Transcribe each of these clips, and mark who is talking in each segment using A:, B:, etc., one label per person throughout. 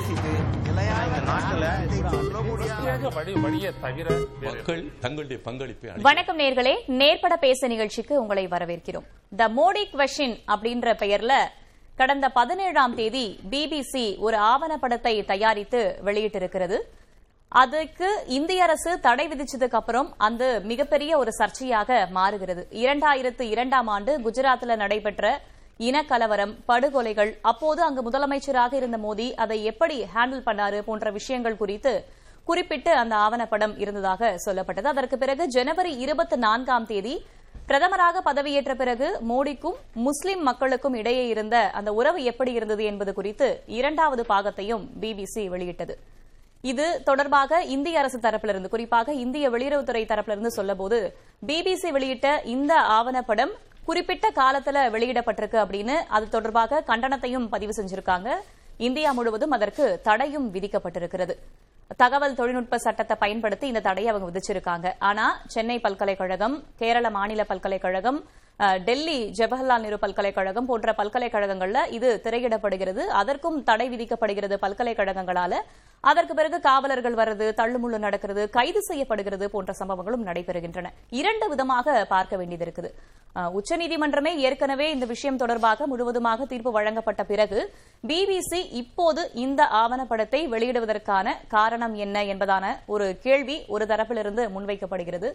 A: பேசிட்டு
B: வணக்கம் நேர்களே. நேர்பட பேச நிகழ்ச்சிக்கு உங்களை வரவேற்கிறோம். த மோடி கொஸ்டின் அப்படின்ற பெயர்ல கடந்த பதினேழாம் தேதி பிபிசி ஒரு ஆவணப்படத்தை தயாரித்து வெளியிட்டிருக்கிறது. அதுக்கு இந்திய அரசு தடை விதிச்சதுக்கு அப்புறம் அந்த மிகப்பெரிய ஒரு சர்ச்சையாக மாறுகிறது. இரண்டாயிரத்து இரண்டாம் ஆண்டு குஜராத்ல நடைபெற்ற இனக்கலவரம் படுகொலைகள் அப்போது அங்கு முதலமைச்சராக இருந்த மோடி அதை எப்படி ஹேண்டில் பண்ணாரு போன்ற விஷயங்கள் குறித்து குறிப்பிட்டு அந்த ஆவணப்படம் இருந்ததாக சொல்லப்பட்டது. அதற்கு பிறகு ஜனவரி இருபத்தி நான்காம் தேதி பிரதமராக பதவியேற்ற பிறகு மோடிக்கும் முஸ்லிம் மக்களுக்கும் இடையே இருந்த அந்த உறவு எப்படி இருந்தது என்பது குறித்து இரண்டாவது பாகத்தையும் பிபிசி வெளியிட்டது. இது தொடர்பாக இந்திய அரசு தரப்பிலிருந்து குறிப்பாக இந்திய வெளியுறவுத்துறை தரப்பிலிருந்து சொல்லபோது பிபிசி வெளியிட்ட இந்த ஆவணப்படம் குறிப்பிட்ட காலத்துல வெளியிடப்பட்டிருக்கு அப்படின்னு அது தொடர்பாக கண்டனத்தையும் பதிவு செஞ்சிருக்காங்க. இந்தியா முழுவதும் அதற்கு தடையும் விதிக்கப்பட்டிருக்கிறது. தகவல் தொழில்நுட்ப சட்டத்தை பயன்படுத்தி இந்த தடையை அவங்க விதிச்சிருக்காங்க. ஆனா சென்னை பல்கலைக்கழகம் கேரள மாநில பல்கலைக்கழகம் டெல்லி ஜவஹர்லால் நேரு பல்கலைக்கழகம் போன்ற பல்கலைக்கழகங்கள்ல இது திரையிடப்படுகிறது. அதற்கும் தடை விதிக்கப்படுகிறது பல்கலைக்கழகங்களால. அதற்கு பிறகு காவலர்கள் வர்றது தள்ளுமுள்ளு நடக்கிறது கைது செய்யப்படுகிறது போன்ற சம்பவங்களும் நடைபெறுகின்றன. இரண்டு விதமாக பார்க்க வேண்டியது இருக்குது உச்சநீதிமன்றமே ஏற்கனவே இந்த விஷயம் தொடர்பாக முழுவதுமாக தீர்ப்பு வழங்கப்பட்ட பிறகு பிபிசி இப்போது இந்த ஆவணப்படத்தை வெளியிடுவதற்கான காரணம் என்ன என்பதான ஒரு கேள்வி ஒரு தரப்பிலிருந்து முன்வைக்கப்படுகிறது.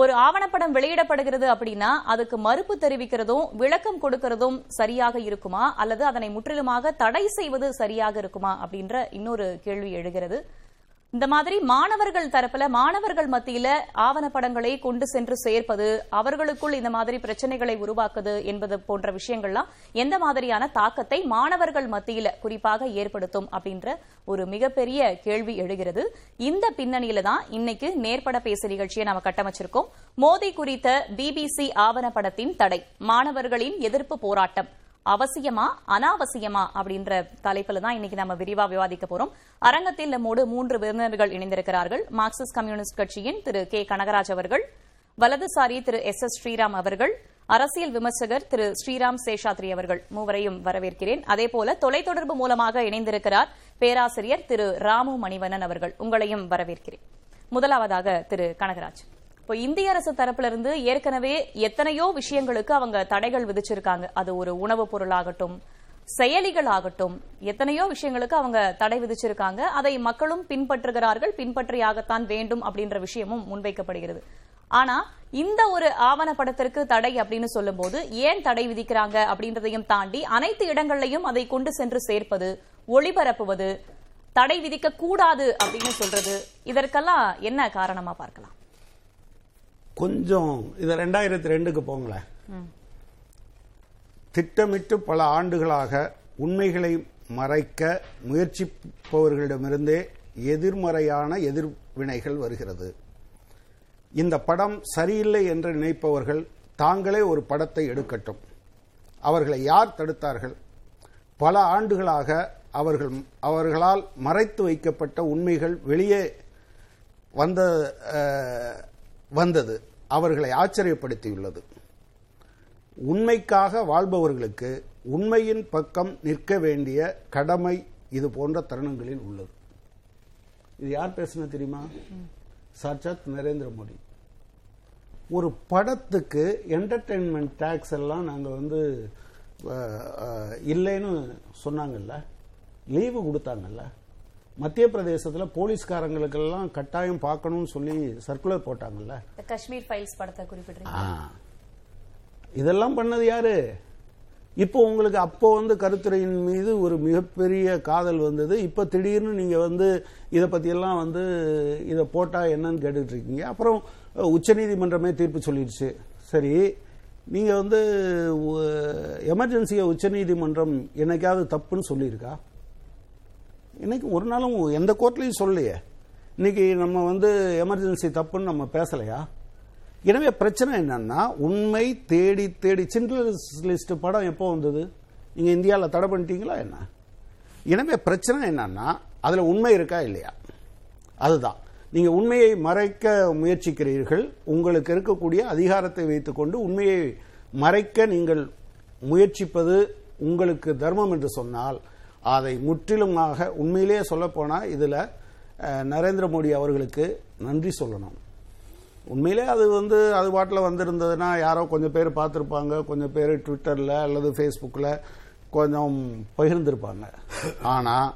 B: ஒரு ஆவணப்படம் வெளியிடப்படுகிறது அப்படின்னா அதுக்கு மறுப்பு தெரிவிக்கிறதும் விளக்கம் கொடுக்கிறதும் சரியாக இருக்குமா? அல்லது அதனை முற்றிலுமாக தடை செய்வது சரியாக இருக்குமா? அப்படின்ற இன்னொரு கேள்வி எழுகிறது. இந்த மாதிரி மாணவர்கள் தரப்புல மாணவர்கள் மத்தியில ஆவணப்படங்களை கொண்டு சென்று சேர்ப்பது அவர்களுக்குள் இந்த மாதிரி பிரச்சனைகளை உருவாக்குது என்பது போன்ற விஷயங்கள்லாம் எந்த மாதிரியான தாக்கத்தை மாணவர்கள் மத்தியில குறிப்பாக ஏற்படுத்தும் அப்படின்ற ஒரு மிகப்பெரிய கேள்வி எழுகிறது. இந்த பின்னணியில தான் இன்னைக்கு நேர்பட பேச நிகழ்ச்சியை நாம கட்டமைச்சிருக்கோம். மோடி குறித்த பிபிசி ஆவணப்படத்தின் தடை மாணவர்களின் எதிர்ப்பு போராட்டம். அவசியமா அனாவசியமா அப்படின்ற தலைப்புல தான் இன்னைக்கு நம்ம விரிவா விவாதிக்க போறோம். அரங்கத்தில் நம்மோடு மூன்று விருந்தினர்கள் இணைந்திருக்கிறார்கள். மார்க்சிஸ்ட் கம்யூனிஸ்ட் கட்சியின் திரு கே. கனகராஜ் அவர்கள் வலதுசாரி திரு எஸ். எஸ். ஸ்ரீராம் அவர்கள் அரசியல் விமர்சகர் திரு ஸ்ரீராம் சேஷாத்ரி அவர்கள் மூவரையும் வரவேற்கிறேன். அதேபோல தொலைத்தொடர்பு மூலமாக இணைந்திருக்கிறார் பேராசிரியர் திரு ராமு மணிவண்ணன் அவர்கள். உங்களையும் வரவேற்கிறேன். முதலாவதாக திரு கனகராஜ். இப்போ இந்திய அரசு தரப்புல இருந்து ஏற்கனவே எத்தனையோ விஷயங்களுக்கு அவங்க தடைகள் விதிச்சிருக்காங்க. அது ஒரு உணவுப் பொருளாகட்டும் செயலிகள் ஆகட்டும் எத்தனையோ விஷயங்களுக்கு அவங்க தடை விதிச்சிருக்காங்க. அதை மக்களும் பின்பற்றுகிறார்கள் பின்பற்றியாகத்தான் வேண்டும் அப்படின்ற விஷயமும் முன்வைக்கப்படுகிறது. ஆனா இந்த ஒரு ஆவணப்படத்திற்கு தடை அப்படின்னு சொல்லும்போது ஏன் தடை விதிக்கிறாங்க அப்படின்றதையும் தாண்டி அனைத்து இடங்கள்லையும் அதை கொண்டு சென்று சேர்ப்பது ஒளிபரப்புவது தடை விதிக்க கூடாது அப்படின்னு சொல்றது இதற்கெல்லாம் என்ன காரணமா பார்க்கலாம்.
C: கொஞ்சம் இது ரெண்டாயிரத்தி ரெண்டுக்கு போங்களேன். திட்டமிட்டு பல ஆண்டுகளாக உண்மைகளை மறைக்க முயற்சிப்பவர்களிடமிருந்தே எதிர்மறையான எதிர்வினைகள் வருகிறது. இந்த படம் சரியில்லை என்று நினைப்பவர்கள் தாங்களே ஒரு படத்தை எடுக்கட்டும். அவர்களை யார் தடுத்தார்கள்? பல ஆண்டுகளாக அவர்கள் அவர்களால் மறைத்து வைக்கப்பட்ட உண்மைகள் வெளியே வந்த வந்தது. அவர்களை ஆச்சரியப்படுத்தியுள்ளது. உண்மைக்காக வாழ்பவர்களுக்கு உண்மையின் பக்கம் நிற்க வேண்டிய கடமை இது போன்ற தருணங்களில் உள்ளது. இது யார் பேசுன தெரியுமா? சாட்சாத் நரேந்திர மோடி. ஒரு படத்துக்கு என்டர்டெயின்மெண்ட் டேக்ஸ் எல்லாம் நாங்கள் வந்து இல்லைன்னு சொன்னாங்கல்ல? லீவு கொடுத்தாங்கல்ல? மத்திய பிரதேசத்தில் போலீஸ்காரங்களுக்கெல்லாம் கட்டாயம் பார்க்கணும்னு சொல்லி சர்க்குலர் போட்டாங்கல்ல?
B: காஷ்மீர் ஃபைல்ஸ் படத்தை குறிப்பிடுறீங்க
C: ஆ. இதெல்லாம் பண்ணது யாரு? இப்போ உங்களுக்கு அப்போ வந்து கருத்துரையின் மீது ஒரு மிகப்பெரிய காதல் வந்தது. இப்போ திடீர்னு நீங்க வந்து இதை பத்தியெல்லாம் வந்து இதை போட்டா என்னன்னு கேட்டுட்டு இருக்கீங்க அப்புறம் உச்சநீதிமன்றமே தீர்ப்பு சொல்லிடுச்சு. சரி நீங்க வந்து எமர்ஜென்சியை உச்சநீதிமன்றம் என்னைக்காவது தப்புன்னு சொல்லியிருக்கா? இன்னைக்கு ஒரு நாளும் எந்த கோர்ட்லையும் சொல்லலையே. இன்னைக்கு நம்ம வந்து எமர்ஜென்சி தப்புன்னு நம்ம பேசலையா? எனவே பிரச்சனை என்னன்னா உண்மை தேடி தேடி சிண்ட்லர்ஸ் லிஸ்ட் படம் எப்போ வந்தது? நீங்க இந்தியாவில் தடை பண்ணிட்டீங்களா என்ன? எனவே பிரச்சனை என்னன்னா அதுல உண்மை இருக்கா இல்லையா? அதுதான். நீங்க உண்மையை மறைக்க முயற்சிக்கிறீர்கள். உங்களுக்கு இருக்கக்கூடிய அதிகாரத்தை வைத்துக்கொண்டு உண்மையை மறைக்க நீங்கள் முயற்சிப்பது உங்களுக்கு தர்மம் என்று சொன்னால் அதை முற்றிலுமாக உண்மையிலேயே சொல்லப்போனால் இதில் நரேந்திர மோடி அவர்களுக்கு நன்றி சொல்லணும். உண்மையிலே அது வந்து அது பாட்டில் வந்திருந்ததுன்னா யாரோ கொஞ்சம் பேர் பார்த்துருப்பாங்க கொஞ்சம் பேர் ட்விட்டரில் அல்லது ஃபேஸ்புக்கில் கொஞ்சம் பகிர்ந்திருப்பாங்க. ஆனால்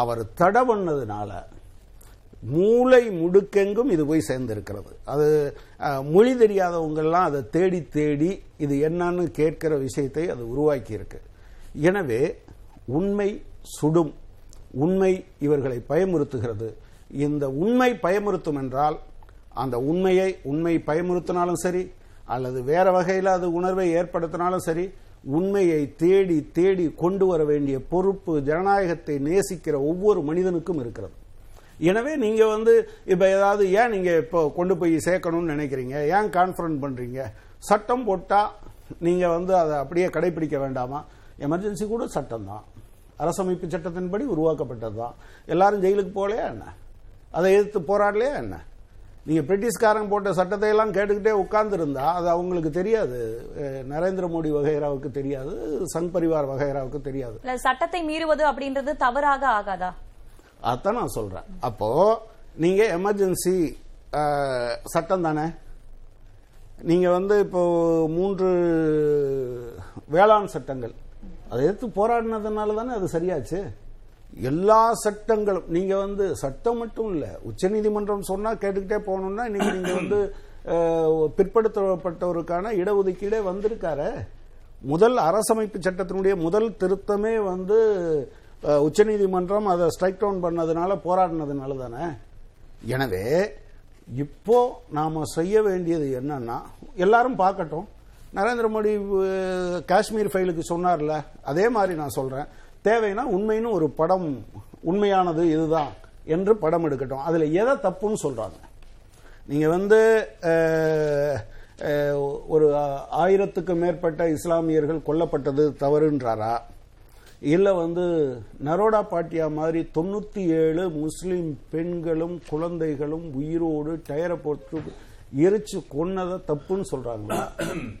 C: அவர் தடை பண்ணதுனால மூளை முடுக்கெங்கும் இது போய் சேர்ந்திருக்கிறது. அது மொழி தெரியாதவங்கெல்லாம் அதை தேடி தேடி இது என்னன்னு கேட்கிற விஷயத்தை அது உருவாக்கியிருக்கு. எனவே உண்மை சுடும். உண்மை இவர்களை பயமுறுத்துகிறது. இந்த உண்மை பயமுறுத்தும் என்றால் அந்த உண்மையை உண்மை பயமுறுத்தினாலும் சரி அல்லது வேற வகையில் அது உணர்வை ஏற்படுத்தினாலும் சரி உண்மையை தேடி தேடி கொண்டு வர வேண்டிய பொறுப்பு ஜனநாயகத்தை நேசிக்கிற ஒவ்வொரு மனிதனுக்கும் இருக்கிறது. எனவே நீங்க வந்து இப்ப ஏதாவது ஏன் நீங்க இப்போ கொண்டு போய் சேர்க்கணும்னு நினைக்கிறீங்க? ஏன் கான்ஃபரன்ஸ் பண்றீங்க? சட்டம் போட்டா நீங்க வந்து அதை அப்படியே கடைபிடிக்க வேண்டாமா? எமர்ஜென்சி கூட சட்டம் தான் அரசமைப்பு சட்டத்தின்படி உருவாக்கப்பட்டது தான் எல்லாரும் ஜெயிலுக்கு போகலையா என்ன? அதை எதிர்த்து போராடலையா என்ன? நீங்க பிரிட்டிஷ்காரங்க போட்ட சட்டத்தை எல்லாம் கேட்டுக்கிட்டே உட்கார்ந்து இருந்தா அது அவங்களுக்கு தெரியாது. நரேந்திர மோடி வகைராவுக்கு தெரியாது. சங் பரிவார் வகைராவுக்கு தெரியாது.
B: சட்டத்தை மீறுவது அப்படின்றது தவறாக ஆகாதா?
C: அதான் நான் சொல்றேன். அப்போ நீங்க எமர்ஜென்சி சட்டம் தானே? நீங்க வந்து இப்போ மூன்று வேளாண் சட்டங்கள். அதை எடுத்து போராடினதுனால தானே அது சரியாச்சு? எல்லா சட்டங்களும் நீங்க வந்து சட்டம் மட்டும் இல்ல உச்சநீதிமன்றம் சொன்னா கேட்டுக்கிட்டே போகணும்னா இன்னைக்கு நீங்க வந்து பிற்படுத்தப்பட்டவருக்கான இடஒதுக்கீடே வந்திருக்காரு. முதல் அரசமைப்பு சட்டத்தினுடைய முதல் திருத்தமே வந்து உச்சநீதிமன்றம் அதை ஸ்ட்ரைக் டவுன் பண்ணதுனால போராடினதுனால தானே எனவே இப்போ நாம செய்ய வேண்டியது என்னன்னா எல்லாரும் பார்க்கட்டும். நரேந்திர மோடி காஷ்மீர் ஃபைலுக்கு சொன்னார்ல அதே மாதிரி நான் சொல்றேன். தேவைன்னா உண்மைன்னு ஒரு படம் உண்மையானது இதுதான் என்று படம் எடுக்கட்டும். அதுல எதை தப்புன்னு சொல்றாங்க. நீங்க வந்து ஒரு ஆயிரத்துக்கு மேற்பட்ட இஸ்லாமியர்கள் கொல்லப்பட்டது தவறுன்றாரா? இல்லை வந்து நரோடா பாட்டியா மாதிரி தொண்ணூற்றி ஏழு முஸ்லீம் பெண்களும் குழந்தைகளும் உயிரோடு டயரை போட்டு எரிச்சு கொன்னதை தப்புன்னு சொல்றாங்களா?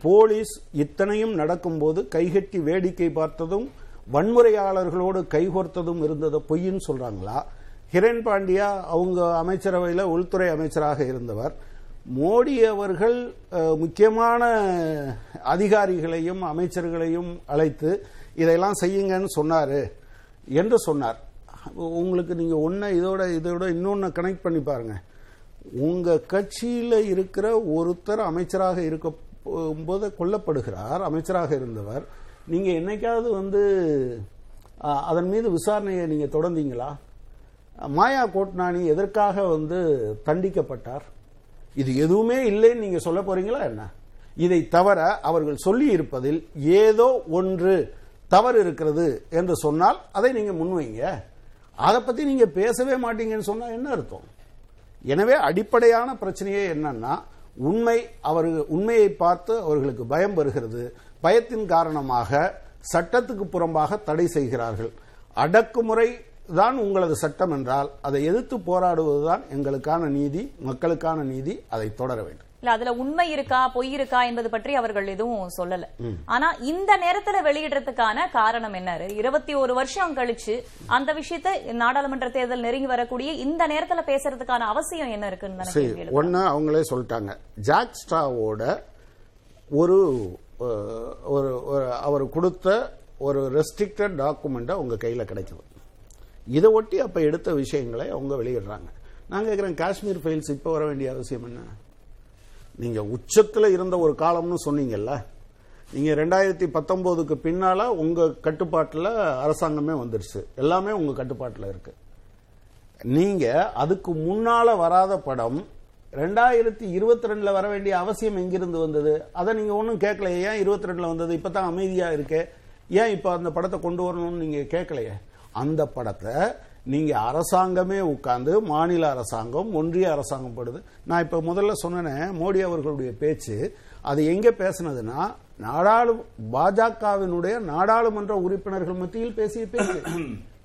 C: போலீஸ் இத்தனையும் நடக்கும்போது கைகட்டி வேடிக்கை பார்த்ததும் வன்முறையாளர்களோடு கைகோர்த்ததும் இருந்ததை பொய்ன்னு சொல்றாங்களா? கிரண் பாண்டியா அவங்க அமைச்சரவையில் உள்துறை அமைச்சராக இருந்தவர். மோடி அவர்கள் முக்கியமான அதிகாரிகளையும் அமைச்சர்களையும் அழைத்து இதையெல்லாம் செய்யுங்கன்னு சொன்னாரு என்று சொன்னார். உங்களுக்கு நீங்க ஒன்ன இதோட இதோட இன்னொன்னு கனெக்ட் பண்ணி பாருங்க. உங்க கட்சியில இருக்கிற ஒருத்தர் அமைச்சராக இருக்க போது கொல்லப்படுகிறார் அமைச்சராக இருந்தவர். நீங்க என்னைக்காவது வந்து அதன் மீது விசாரணையை நீங்க தொடர்ந்தீங்களா? மாயா கோட்னானி எதற்காக வந்து தண்டிக்கப்பட்டார்? இது எதுவுமே இல்லைன்னு நீங்க சொல்ல போறீங்களா என்ன? இதை தவிர அவர்கள் சொல்லி இருப்பதில் ஏதோ ஒன்று தவறு இருக்கிறது என்று சொன்னால் அதை நீங்க முன்வைங்க. அதை பத்தி நீங்க பேசவே மாட்டீங்கன்னு சொன்னா என்ன அர்த்தம்? எனவே அடிப்படையான பிரச்சனையே என்னன்னா உண்மை அவர்கள் உண்மையை பார்த்து அவர்களுக்கு பயம் வருகிறது. பயத்தின் காரணமாக சட்டத்துக்கு புறம்பாக தடை செய்கிறார்கள். அடக்குமுறை தான் உங்களது சட்டம் என்றால் அதை எதிர்த்து போராடுவதுதான் எங்களுக்கான நீதி மக்களுக்கான நீதி அதை தொடர வேண்டும்.
B: இல்ல அதுல உண்மை இருக்கா பொய் இருக்கா என்பது பற்றி அவர்கள் எதுவும் சொல்லல. ஆனா இந்த நேரத்துல வெளியிடுறதுக்கான காரணம் என்ன? இருபத்தி ஒரு வருஷம் கழிச்சு அந்த விஷயத்தை நாடாளுமன்ற தேர்தல் நெருங்கி வரக்கூடிய இந்த நேரத்துல பேசுறதுக்கான அவசியம் என்ன இருக்குன்னு.
C: ஒன்னு அவங்களே சொல்லிட்டாங்க. ஜாக் ஒரு ஒரு அவர் கொடுத்த ஒரு ரெஸ்ட்ரிக்டட் டாக்குமெண்ட் உங்க கையில கிடைக்குது. இதை ஒட்டி அப்ப எடுத்த விஷயங்களை அவங்க வெளியிடுறாங்க. நான் கேட்கிறேன் காஷ்மீர் ஃபைல்ஸ் இப்போ வர வேண்டிய அவசியம் என்ன? நீங்க உச்சத்துல இருந்த ஒரு காலம்னு சொன்னீங்கல்ல நீங்க ரெண்டாயிரத்தி பத்தொன்பதுக்கு பின்னால உங்க கட்டுப்பாட்டுல அரசாங்கமே வந்துருச்சு. எல்லாமே உங்க கட்டுப்பாட்டுல இருக்கு. நீங்க அதுக்கு முன்னால வராத படம் ரெண்டாயிரத்தி இருபத்தி ரெண்டுல வர வேண்டிய அவசியம் எங்கிருந்து வந்தது? அதை நீங்க ஒன்றும் கேட்கலையே. ஏன் இருபத்தி ரெண்டுல வந்தது? இப்பதான் அமைதியா இருக்கு. ஏன் இப்ப அந்த படத்தை கொண்டு வரணும்னு நீங்க கேட்கலையே? அந்த படத்தை நீங்க அரசாங்கமே உட்கார்ந்து மாநில அரசாங்கம் ஒன்றிய அரசாங்கம் படுது. நான் இப்ப முதல்ல சொன்னேன் மோடி அவர்களுடைய பேச்சு அது எங்க பேசினதுன்னா நாடாளு பாஜகவினுடைய நாடாளுமன்ற உறுப்பினர்கள் மத்தியில் பேசிய பேச்சு.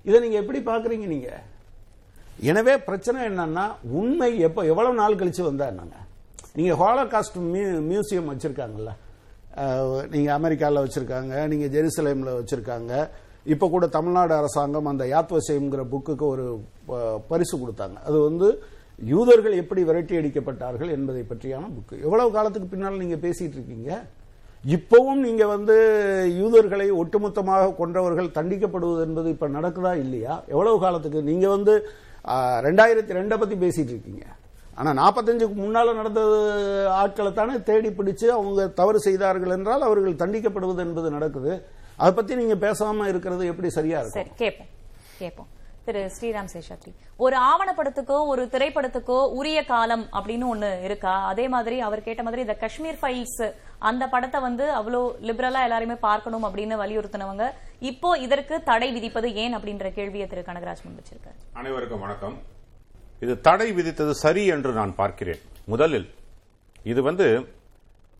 C: இதை நீங்க எப்படி பாக்குறீங்க நீங்க? எனவே பிரச்சனை என்னன்னா உண்மை எப்ப எவ்வளவு நாள் கழிச்சு வந்தா என்னங்க? நீங்க ஹாலோகாஸ்ட் மியூசியம் வச்சிருக்காங்கல்ல. நீங்க அமெரிக்காவில் வச்சிருக்காங்க நீங்க ஜெருசலேம்ல வச்சிருக்காங்க. இப்போ கூட தமிழ்நாடு அரசாங்கம் அந்த யாத்வசைங்கிற புக்குக்கு ஒரு ப- பரிசு கொடுத்தாங்க. அது வந்து யூதர்கள் எப்படி விரட்டி அடிக்கப்பட்டார்கள் என்பதை பற்றியான புக்கு. எவ்வளவு காலத்துக்கு பின்னால் நீங்க பேசிட்டு இருக்கீங்க? இப்பவும் நீங்க வந்து யூதர்களை ஒட்டுமொத்தமாக கொன்றவர்கள் தண்டிக்கப்படுவது என்பது இப்ப நடக்குதா இல்லையா? எவ்வளவு காலத்துக்கு? நீங்க வந்து ரெண்டாயிரத்தி ரெண்டை பத்தி பேசிட்டு இருக்கீங்க. ஆனா நாற்பத்தஞ்சுக்கு முன்னால நடந்த ஆட்களை தானே தேடி பிடிச்சு அவங்க தவறு செய்தார்கள் என்றால் அவர்கள் தண்டிக்கப்படுவது என்பது நடக்குது. அதை பத்தி நீங்க பேசாம இருக்கிறது எப்படி சரியா இருக்கும்?
B: சரி கேட்போம் கேட்போம் திரு ஸ்ரீராம் சேஷாத்ரி ஒரு ஆவணப்படத்துக்கோ ஒரு திரைப்படத்துக்கோ உரிய காலம் அப்படின்னு ஒண்ணு இருக்கா? அதே மாதிரி அவர் கேட்ட மாதிரி இந்த காஷ்மீர் ஃபைல்ஸ் அந்த படத்தை வந்து அவ்வளோ லிபரலா எல்லாருமே பார்க்கணும் அப்படின்னு வலியுறுத்தினவங்க இப்போ இதற்கு தடை விதிப்பது ஏன் அப்படின்ற கேள்வியை திரு கனகராஜ் முன் வச்சிருக்காரு.
D: அனைவருக்கும் வணக்கம். இது தடை விதித்தது சரி என்று நான் பார்க்கிறேன். முதலில் இது வந்து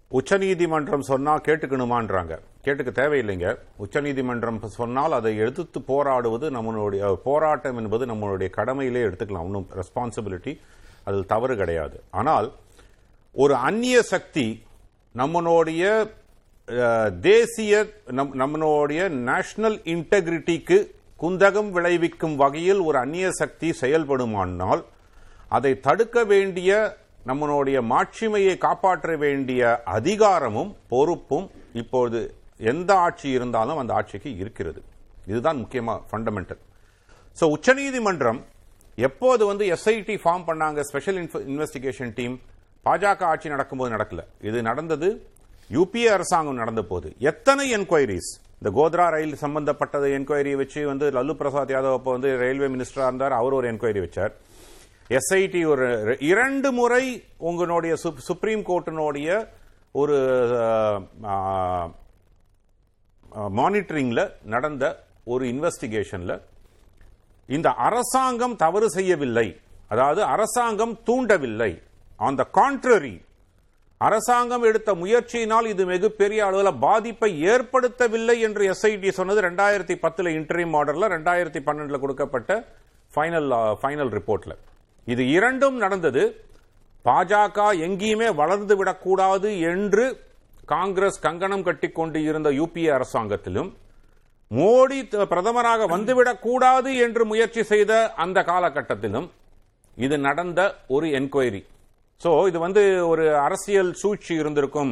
D: உச்சநீதிமன்றம் சொன்னா கேட்டுக்கணுமான்றாங்க. கேட்டுக்க தேவையில்லைங்க. உச்சநீதிமன்றம் சொன்னால் அதை எதிர்த்து போராடுவது நம்மளுடைய போராட்டம் என்பது நம்மளுடைய கடமையிலே எடுத்துக்கலாம். ஒன்றும் ரெஸ்பான்சிபிலிட்டி அதில் தவறு கிடையாது. ஆனால் ஒரு அந்நிய சக்தி நம்மளுடைய தேசிய நம்- நம்மளுடைய நேஷனல் இன்டெகிரிட்டிக்கு குந்தகம் விளைவிக்கும் வகையில் ஒரு அந்நிய சக்தி செயல்படுமானால் அதை தடுக்க வேண்டிய நம்மளுடைய மாட்சிமையை காப்பாற்ற வேண்டிய அதிகாரமும் பொறுப்பும் இப்பொழுது எந்த ஆட்சி இருந்தாலும் அந்த ஆட்சிக்கு இருக்கிறது. இதுதான் முக்கியமா ஃபண்டமெண்டல் சோ உச்சநீதிமன்றம் எப்போது வந்து எஸ்ஐடி ஃபார்ம் பண்ணாங்க ஸ்பெஷல் இன்வெஸ்டிகேஷன் டீம் பாஜக ஆட்சி நடக்கும்போது நடக்கல. இது நடந்தது யூபிஏ அரசாங்கம் நடந்த போது. எத்தனை என்கொயரிஸ் இந்த கோத்ரா ரயில் சம்பந்தப்பட்டது என்கொயரி வச்சு வந்து லல்லு பிரசாத் யாதவ் அப்போ வந்து ரயில்வே மினிஸ்டரா இருந்தார் அவர் ஒரு என்கொயரி வச்சார். எஸ்ஐடி ஒரு இரண்டு முறை உங்களுடைய சுப்ரீம் கோர்ட்டினுடைய ஒரு மானிட்டரிங்ல நடந்த ஒரு இன்வெஸ்டிகேஷன்ல இந்த அரசாங்கம் தவறு செய்யவில்லை. அதாவது அரசாங்கம் தூண்டவில்லை. ஆன் த கான்ட்ரரி அரசாங்கம் எடுத்த முயற்சியினால் இது மிகப்பெரிய அளவில் பாதிப்பை ஏற்படுத்தவில்லை என்று எஸ்ஐடி சொன்னது ரெண்டாயிரத்தி பத்தில் இன்டரிம் மாடலில் ரெண்டாயிரத்தி பன்னெண்டில் கொடுக்கப்பட்ட ஃபைனல் ஃபைனல் ரிப்போர்ட்டில் இது இரண்டும் நடந்தது. பாஜக எங்கேயுமே வளர்ந்து விடக்கூடாது என்று காங்கிரஸ் கங்கணம் கட்டிக்கொண்டு இருந்த யூபிஏ அரசாங்கத்திலும் மோடி த- பிரதமராக வந்துவிடக்கூடாது என்று முயற்சி செய்த அந்த காலகட்டத்திலும் இது நடந்த ஒரு என்கொயரி. ஸோ இது வந்து ஒரு அரசியல் சூழ்ச்சி இருந்திருக்கும்.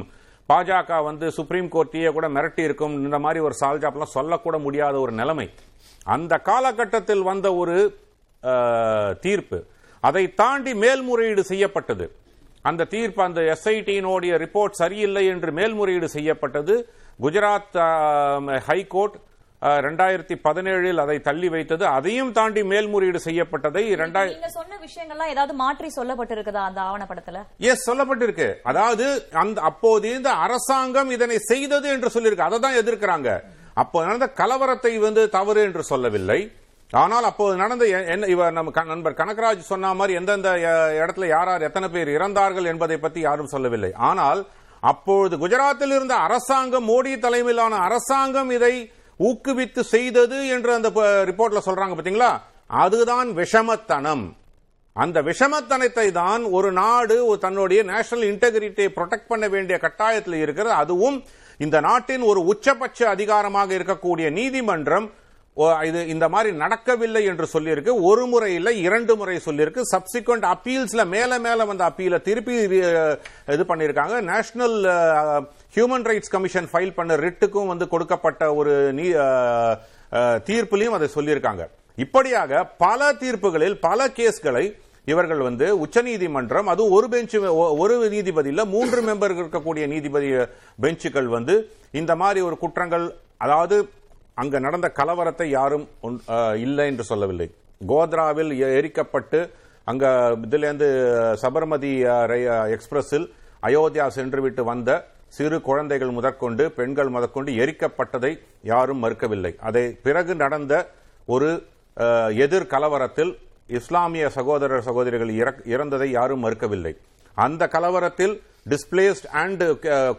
D: பாஜக வந்து சுப்ரீம் கோர்ட்டையே கூட மிரட்டி இருக்கும் இந்த மாதிரி ஒரு சால்ஜாப்லாம் சொல்லக்கூட முடியாத ஒரு நிலைமை. அந்த காலகட்டத்தில் வந்த ஒரு தீர்ப்பு அதை தாண்டி மேல்முறையீடு செய்யப்பட்டது. அந்த தீர்ப்பு அந்த எஸ்ஐடியினுடைய ரிப்போர்ட் சரியில்லை என்று மேல்முறையீடு செய்யப்பட்டது. குஜராத் ஹைகோர்ட் ரெண்டாயிரத்தி பதினேழில் அதை தள்ளி வைத்தது. அதையும் தாண்டி மேல்முறையீடு செய்யப்பட்டதை
B: சொன்ன விஷயங்கள்லாம் ஏதாவது மாற்றி சொல்லப்பட்டிருக்குதா அந்த ஆவணப்படத்துல?
D: எஸ் சொல்லப்பட்டிருக்கு. அதாவது அந்த அப்போது இந்த அரசாங்கம் இதனை செய்தது என்று சொல்லியிருக்கு. அதை தான் எதிர்க்கிறாங்க. அப்போ நடந்த கலவரத்தை வந்து தவறு என்று சொல்லவில்லை. ஆனால் அப்போது நடந்த என்ன இவர் நம்ம க- நண்பர் கனகராஜ் சொன்ன மாதிரி எந்தெந்த இடத்துல யார் யார் எத்தனை பேர் இறந்தார்கள் என்பதை பற்றி யாரும் சொல்லவில்லை. ஆனால் அப்பொழுது குஜராத்தில் இருந்த அரசாங்கம் மோடி தலைமையிலான அரசாங்கம் இதை ஊக்குவித்து செய்தது என்று அந்த ரிப்போர்ட்ல சொல்றாங்க பாத்தீங்களா? அதுதான் விஷமத்தனம். அந்த விஷமத்தனத்தை தான் ஒரு நாடு ஒரு தன்னுடைய நேஷனல் இன்டெகிரிட்டியை ப்ரொடெக்ட் பண்ண வேண்டிய கட்டாயத்தில் இருக்கிறது. அதுவும் இந்த நாட்டின் ஒரு உச்சபட்ச அதிகாரமாக இருக்கக்கூடிய நீதிமன்றம் இது இந்த மாதிரி நடக்கவில்லை என்று சொல்லியிருக்கு. ஒரு முறை இல்லை இரண்டு முறை சொல்லியிருக்கு. சப்சிக்வெண்ட் அப்பீல்ஸ்ல மேல மேல வந்த அப்பீல திருப்பி இது பண்ணிருக்காங்க national human rights commission file பண்ண ரிட்டுக்கும் வந்து கொடுக்கப்பட்ட ஒரு நீ தீர்ப்புலையும் அதை சொல்லியிருக்காங்க. இப்படியாக பல தீர்ப்புகளில் பல கேஸ்களை இவர்கள் வந்து உச்சநீதிமன்றம் அது ஒரு பெஞ்ச் ஒரு நீதிபதியில் மூன்று மெம்பர் இருக்கக்கூடிய நீதிபதி பெஞ்சுகள் வந்து இந்த மாதிரி ஒரு குற்றங்கள் அதாவது அங்கு நடந்த கலவரத்தை யாரும் இல்லை என்று சொல்லவில்லை. கோத்ராவில் எ- எரிக்கப்பட்டு அங்க இதுலேருந்து சபர்மதி எக்ஸ்பிரஸில் அயோத்தியா சென்று விட்டு வந்த சிறு குழந்தைகள் முதற்கொண்டு பெண்கள் முதற்கொண்டு எரிக்கப்பட்டதை யாரும் மறுக்கவில்லை. அதை பிறகு நடந்த ஒரு எதிர் கலவரத்தில் இஸ்லாமிய சகோதரர் சகோதரிகள் இறக்- இறந்ததை யாரும் மறுக்கவில்லை. அந்த கலவரத்தில் டிஸ்பிளேஸ்ட் அண்ட்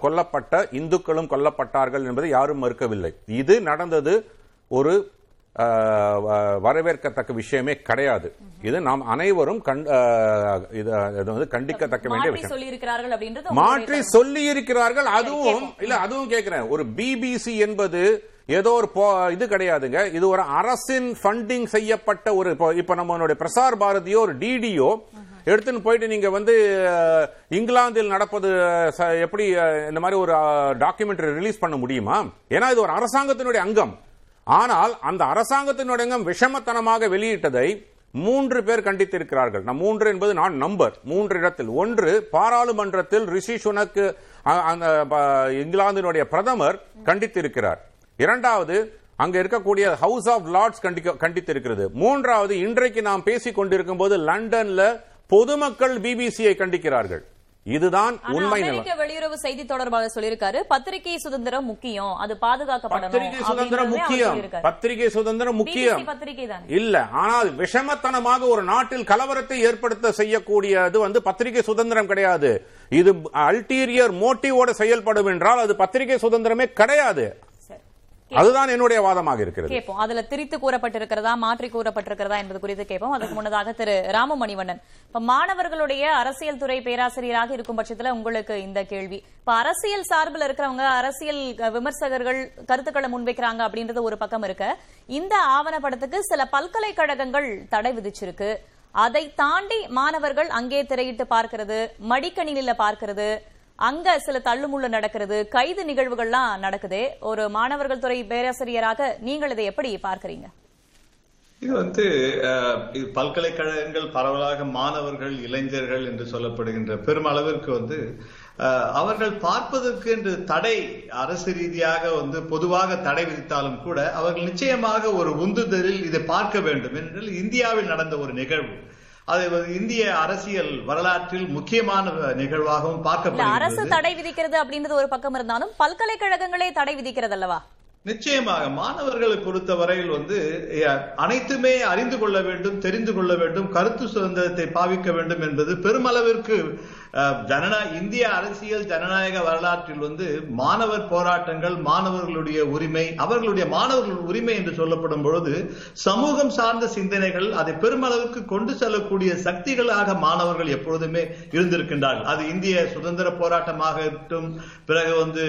D: கொல்லப்பட்ட இந்துக்களும் கொல்லப்பட்டார்கள் என்பதை யாரும் மறுக்கவில்லை. இது நடந்தது ஒரு வ- வரவேற்கத்தக்க விஷயமே கிடையாது. இது நாம் அனைவரும் வந்து கண்டிக்கத்தக்க வேண்டிய விஷயம்.
B: சொல்லி இருக்கிறார்கள் அப்படின்றது
D: மாற்றி சொல்லி இருக்கிறார்கள் அதுவும் இல்ல அதுவும் கேட்கிறேன். ஒரு பிபிசி என்பது ஏதோ ஒரு இது கிடையாதுங்க. இது ஒரு அரசின் ஃபண்டிங் செய்யப்பட்ட ஒரு இப்போ இப்ப நம்மளுடைய பிரசார் பாரதியோ ஒரு டிடியோ எடுத்துன்னு போயிட்டு நீங்க வந்து இங்கிலாந்தில் நடப்பது ச- எப்படி இந்த மாதிரி ஒரு டாக்குமெண்ட்ரி ரிலீஸ் பண்ண முடியுமா? ஏன்னா இது ஒரு அரசாங்கத்தினுடைய அங்கம். ஆனால் அந்த அரசாங்கத்தினுடைய அங்கம் விஷமத்தனமாக வெளியிட்டதை மூன்று பேர் கண்டித்திருக்கிறார்கள். நான் மூன்று என்பது நான் நம்பர். மூன்று இடத்தில். ஒன்று பாராளுமன்றத்தில் ரிஷி சுனக்கு அந்த ப- இங்கிலாந்தினுடைய பிரதமர் கண்டித்திருக்கிறார். இரண்டாவது அங்க இருக்கக்கூடிய ஹவுஸ் ஆஃப் லார்ட்ஸ் கண்டித்திருக்கிறது. மூன்றாவது இன்றைக்கு நாம் பேசிக் கொண்டிருக்கும் போது லண்டன்ல பொதுமக்கள் பிபிசியை கண்டிக்கிறார்கள். இதுதான் உண்மை
B: அமெரிக்க வெளியுறவு செய்தி தொடர்பாக சொல்லியிருக்காரு பத்திரிகை சுதந்திரம் முக்கியம். அது பாதுகாக்கப்படணும்
D: பத்திரிகை சுதந்திரம் முக்கியம். பத்திரிகை சுதந்திரம் முக்கியம்
B: BBC பத்திரிகை தானே
D: இல்ல ஆனால் விஷமத்தனமாக ஒரு நாட்டில் கலவரத்தை ஏற்படுத்த செய்யக்கூடியது வந்து பத்திரிகை சுதந்திரம் கிடையாது. இது அல்டீரியர் மோட்டிவோட செயல்படும் என்றால் அது பத்திரிகை சுதந்திரமே கிடையாது. அதுதான் என்னுடைய வாதமாக இருக்கிறது.
B: கேட்போம். அதுல திரித்து கூறப்பட்டிருக்கிறதா மாற்றி கூறப்பட்டிருக்கிறதா என்பது குறித்து கேட்போம். அதுக்கு முன்னதாக திரு ராமமணிவண்ணன். இப்ப மாணவர்களுடைய அரசியல் துறை பேராசிரியராக இருக்கும் பட்சத்துல உங்களுக்கு இந்த கேள்வி. இப்ப அரசியல் சார்பில் இருக்கிறவங்க அரசியல் விமர்சகர்கள் கருத்துக்களை முன்வைக்கிறாங்க அப்படின்றது ஒரு பக்கம் இருக்க. இந்த ஆவணப்படத்துக்கு சில பல்கலைக்கழகங்கள் தடை விதிச்சிருக்கு. அதை தாண்டி மாணவர்கள் அங்கே திரையிட்டு பார்க்கிறது மடிக்கணினில பார்க்கிறது அங்க சில தள்ளுமுள்ளு நடக்கிறது கைது நிகழ்வுகள்லாம் நடக்குதே. ஒரு மாணவர்கள் துறை பேராசிரியராக நீங்கள் இதை எப்படி பார்க்கறீங்க?
E: இது வந்து இது பல்கலைக்கழகங்கள் பரவலாக மாணவர்கள் இளைஞர்கள் என்று சொல்லப்படுகின்ற பெருமளவிற்கு வந்து அவர்கள் பார்ப்பதற்கு என்று தடை அரசு ரீதியாக வந்து பொதுவாக தடை விதித்தாலும் கூட அவர்கள் நிச்சயமாக ஒரு உந்துதலில் இதை பார்க்க வேண்டும். என்றால் இந்தியாவில் நடந்த ஒரு நிகழ்வு. அது இந்திய அரசியல் வரலாற்றில் முக்கியமான நிகழ்வாகவும்
B: இல்ல அரசு
E: பார்க்கப்படுகிறது
B: தடை விதிக்கிறது அப்படின்றது ஒரு பக்கம் இருந்தாலும் பல்கலைக்கழகங்களே தடை விதிக்கிறது அல்லவா
E: நிச்சயமாக மாணவர்களை பொறுத்த வரையில் வந்து அனைத்துமே அறிந்து கொள்ள வேண்டும் தெரிந்து கொள்ள வேண்டும் கருத்து சுதந்திரத்தை பாவிக்க வேண்டும் என்பது பெருமளவிற்கு ஜனநா இந்திய அரசியல் ஜனநாயக வரலாற்றில் வந்து மாணவர் போராட்டங்கள் மாணவர்களுடைய உரிமை அவர்களுடைய மாணவர்கள் உரிமை என்று சொல்லப்படும் பொழுது சமூகம் சார்ந்த சிந்தனைகள் அதை பெருமளவுக்கு கொண்டு செல்லக்கூடிய சக்திகளாக மாணவர்கள் எப்பொழுதுமே இருந்திருக்கின்றார்கள். அது இந்திய சுதந்திர போராட்டமாக இருக்கட்டும் பிறகு வந்து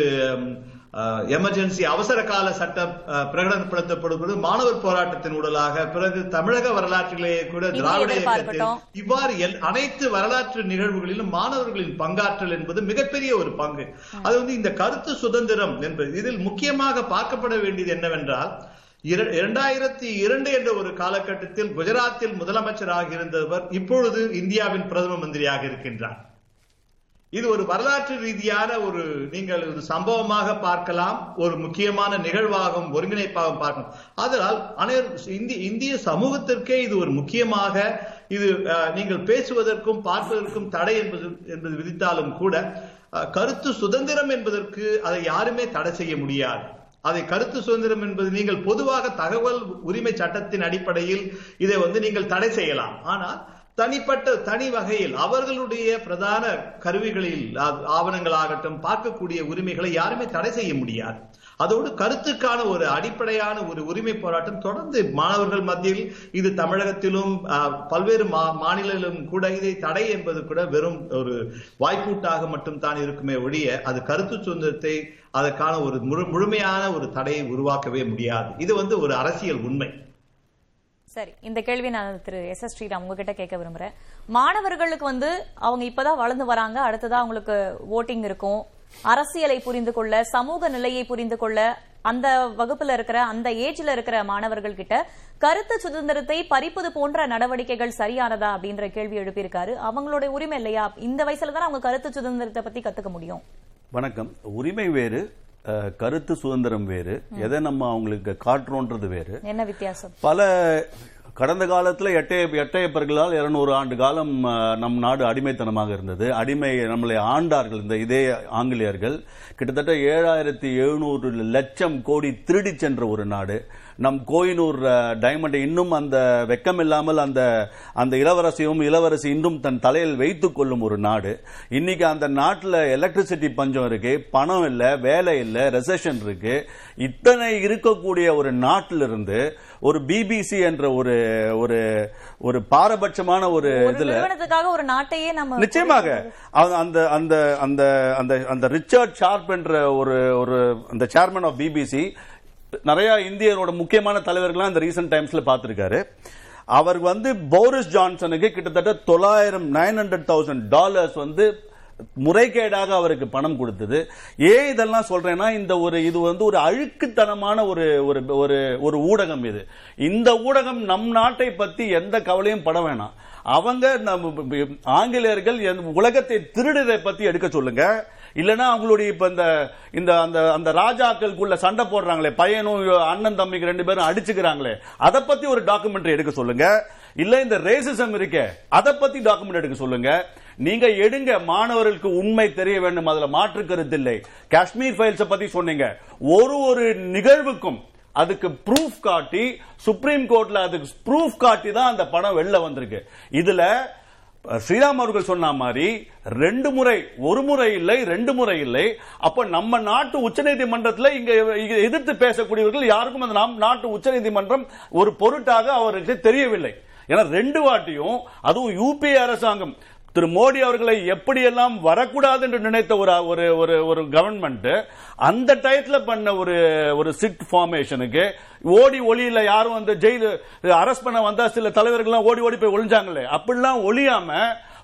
E: எமர்ஜென்சி அவசர கால சட்டம் பிரகடனப்படுத்தப்படுவது மாணவர் போராட்டத்தின் ஊடலாக பிறகு தமிழக வரலாற்றிலேயே கூட திராவிட இயக்கத்தில். இவ்வாறு அனைத்து வரலாற்று நிகழ்வுகளிலும் மாணவர்களின் பங்காற்றல் என்பது மிகப்பெரிய ஒரு பங்கு. அது வந்து இந்த கருத்து சுதந்திரம் என்பது இதில் முக்கியமாக பார்க்கப்பட வேண்டியது என்னவென்றால் இர- இரண்டாயிரத்தி இரண்டு என்ற ஒரு காலகட்டத்தில் குஜராத்தில் முதலமைச்சராக இருந்தவர் இப்பொழுது இந்தியாவின் பிரதம மந்திரியாக இருக்கின்றார். இது ஒரு வரலாற்று ரீதியான ஒரு நீங்கள் ஒரு சம்பவமாக பார்க்கலாம் ஒரு முக்கியமான நிகழ்வாகவும் ஒருங்கிணைப்பாகவும் பார்க்கலாம். அதனால் அனைவரும் இந்திய இந்திய சமூகத்திற்கே இது ஒரு முக்கியமாக இது நீங்கள் பேசுவதற்கும் பார்ப்பதற்கும் தடை என்பது என்பது விதித்தாலும் கூட கருத்து சுதந்திரம் என்பதற்கு அதை யாருமே தடை செய்ய முடியாது. அதை கருத்து சுதந்திரம் என்பது நீங்கள் பொதுவாக தகவல் உரிமை சட்டத்தின் அடிப்படையில் இதை வந்து நீங்கள் தடை செய்யலாம். ஆனால் தனிப்பட்ட தனி வகையில் அவர்களுடைய பிரதான கருவிகளில் ஆ- ஆவணங்களாகட்டும் பார்க்கக்கூடிய உரிமைகளை யாருமே தடை செய்ய முடியாது. அதோடு கருத்துக்கான ஒரு அடிப்படையான ஒரு உரிமை போராட்டம் தொடர்ந்து மாணவர்கள் மத்தியில் இது தமிழகத்திலும் பல்வேறு மா- மாநிலங்களிலும் கூட இதை தடை என்பது கூட வெறும் ஒரு வாய்ப்பூட்டாக மட்டும் தான் இருக்குமே ஒழிய அது கருத்து சுதந்திரத்தை அதற்கான ஒரு முழு முழுமையான ஒரு தடையை உருவாக்கவே முடியாது. இது வந்து ஒரு அரசியல் உண்மை.
B: சரி இந்த கேள்வி நான் திரு எஸ் எஸ் ஸ்ரீராம் உங்ககிட்ட கேட்க விரும்புறேன். மாணவர்களுக்கு வந்து அவங்க இப்பதான் வளர்ந்து வராங்க அடுத்ததா அவங்களுக்கு ஓட்டிங் இருக்கும். அரசியலை புரிந்து கொள்ள சமூக நிலையை புரிந்து கொள்ள அந்த வகுப்புல இருக்கிற அந்த ஏஜ்ல இருக்கிற மாணவர்கள் கிட்ட கருத்து சுதந்திரத்தை பறிப்பது போன்ற நடவடிக்கைகள் சரியானதா அப்படின்ற கேள்வி எழுப்பியிருக்காரு. அவங்களுடைய உரிமை இல்லையா? இந்த வயசுல தான் அவங்க கருத்து சுதந்திரத்தை பத்தி கத்துக்க முடியும்.
F: வணக்கம். உரிமை வேறு கருத்து சுதந்திரம் வேறு எதை நம்ம அவங்களுக்கு காட்டுறோன்றது வேறு.
B: என்ன வித்தியாசம்?
F: பல கடந்த காலத்துல எட்டய எட்டயப்பர்களால் இருநூறு ஆண்டு காலம் நம் நாடு அடிமைத்தனமாக இருந்தது. அடிமை நம்மளை ஆண்டார்கள் இந்த இதே ஆங்கிலேயர்கள். கிட்டத்தட்ட ஏழாயிரத்தி எழுநூறு லட்சம் கோடி திருடி சென்ற ஒரு நாடு. நம் கோயினூர் டைமண்டை இன்னும் அந்த வெக்கம் இல்லாமல் அந்த அந்த இளவரசியும் இளவரசி இன்னும் தன் தலையில் வைத்துக் கொள்ளும் ஒரு நாடு. இன்னைக்கு அந்த நாட்டுல எலக்ட்ரிசிட்டி பஞ்சம் இருக்கு பணம் இல்ல வேலை இல்ல ரெசெஷன் இருக்கு. இத்தனை இருக்கக்கூடிய ஒரு நாட்டிலிருந்து ஒரு பிபிசி என்ற ஒரு ஒரு ஒரு பாரபட்சமான ஒரு இதுல
B: ஒரு நாட்டையே நம்ம
F: நிச்சயமாக. அந்த அந்த அந்த அந்த அந்த ரிச்சர்ட் ஷார்ப் என்ற ஒரு ஒரு அந்த சேர்மன் ஆஃப் பிபிசி நிறைய இந்தியரோட முக்கியமான தலைவர்கள்லாம் இந்த ரீசெண்ட் டைம்ஸ்ல பார்த்திருக்காரு. அவர் வந்து போரிஸ் ஜான்சனுக்கு கிட்டத்தட்ட தொள்ளாயிரம் நைன் ஹண்ட்ரட் தௌசண்ட் டாலர்ஸ் வந்து முறைகேடாக அவருக்கு பணம் கொடுத்தது. ஏன் இதெல்லாம் சொல்றேன்னா இந்த ஒரு இது வந்து ஒரு அழுக்குத்தனமான ஒரு ஒரு ஒரு ஒரு ஊடகம் இது. இந்த ஊடகம் நம் நாட்டை பத்தி எந்த கவலையும் பட வேணாம். அவங்க நம்ம ஆங்கிலேயர்கள் என் உலகத்தை திருடுறதை பத்தி எடுக்க சொல்லுங்க. இல்லைன்னா அவங்களுடைய இப்ப இந்த இந்த அந்த அந்த ராஜாக்களுக்குள்ள சண்டை போடுறாங்களே பையனும் அண்ணன் தம்பிக்கு ரெண்டு பேரும் அடிச்சுக்கிறாங்களே அதை பத்தி ஒரு டாக்குமெண்ட்ரி எடுக்க சொல்லுங்க. இல்ல இந்த ரேசிசம் இருக்கே அதை பத்தி டாக்குமெண்ட் எடுக்க சொல்லுங்க. நீங்க எடுங்க மாணவர்களுக்கு உண்மை தெரிய வேண்டும் அதுல மாற்று கருத்து இல்லை. காஷ்மீர் ஃபைல்ஸ பத்தி சொன்னீங்க. ஒரு ஒரு நிகழ்வுக்கும் அதுக்கு ப்ரூஃப் காட்டி சுப்ரீம் கோர்ட்ல அதுக்கு ப்ரூஃப் காட்டி தான் அந்த படம் வெளில வந்திருக்கு. இதுல ஸ்ரீராம் அவர்கள் சொன்ன மாதிரி ரெண்டு முறை ஒரு முறை இல்லை ரெண்டு முறை இல்லை. அப்ப நம்ம நாட்டு உச்சநீதிமன்றத்தில் இங்க எதிர்த்து பேசக்கூடியவர்கள் யாருக்கும் அந்த நாம் நாட்டு உச்சநீதிமன்றம் ஒரு பொருட்டாக அவருக்கு தெரியவில்லை. ஏன்னா ரெண்டு வாட்டியும் அதுவும் யூபிஏ அரசாங்கம் திரு மோடி அவர்களை எப்படியெல்லாம் வரக்கூடாது என்று நினைத்த ஒரு ஒரு ஒரு ஒரு கவர்மெண்ட் அந்த டயத்துல பண்ண ஒரு ஒரு சிட் ஃபார்மேஷனுக்கு ஓடி ஒளியில யாரும் வந்து ஜெயில் அரெஸ்ட் பண்ண வந்தா சில தலைவர்கள்லாம் ஓடி ஓடி போய் ஒளிஞ்சாங்களே. அப்படிலாம் ஒளியாம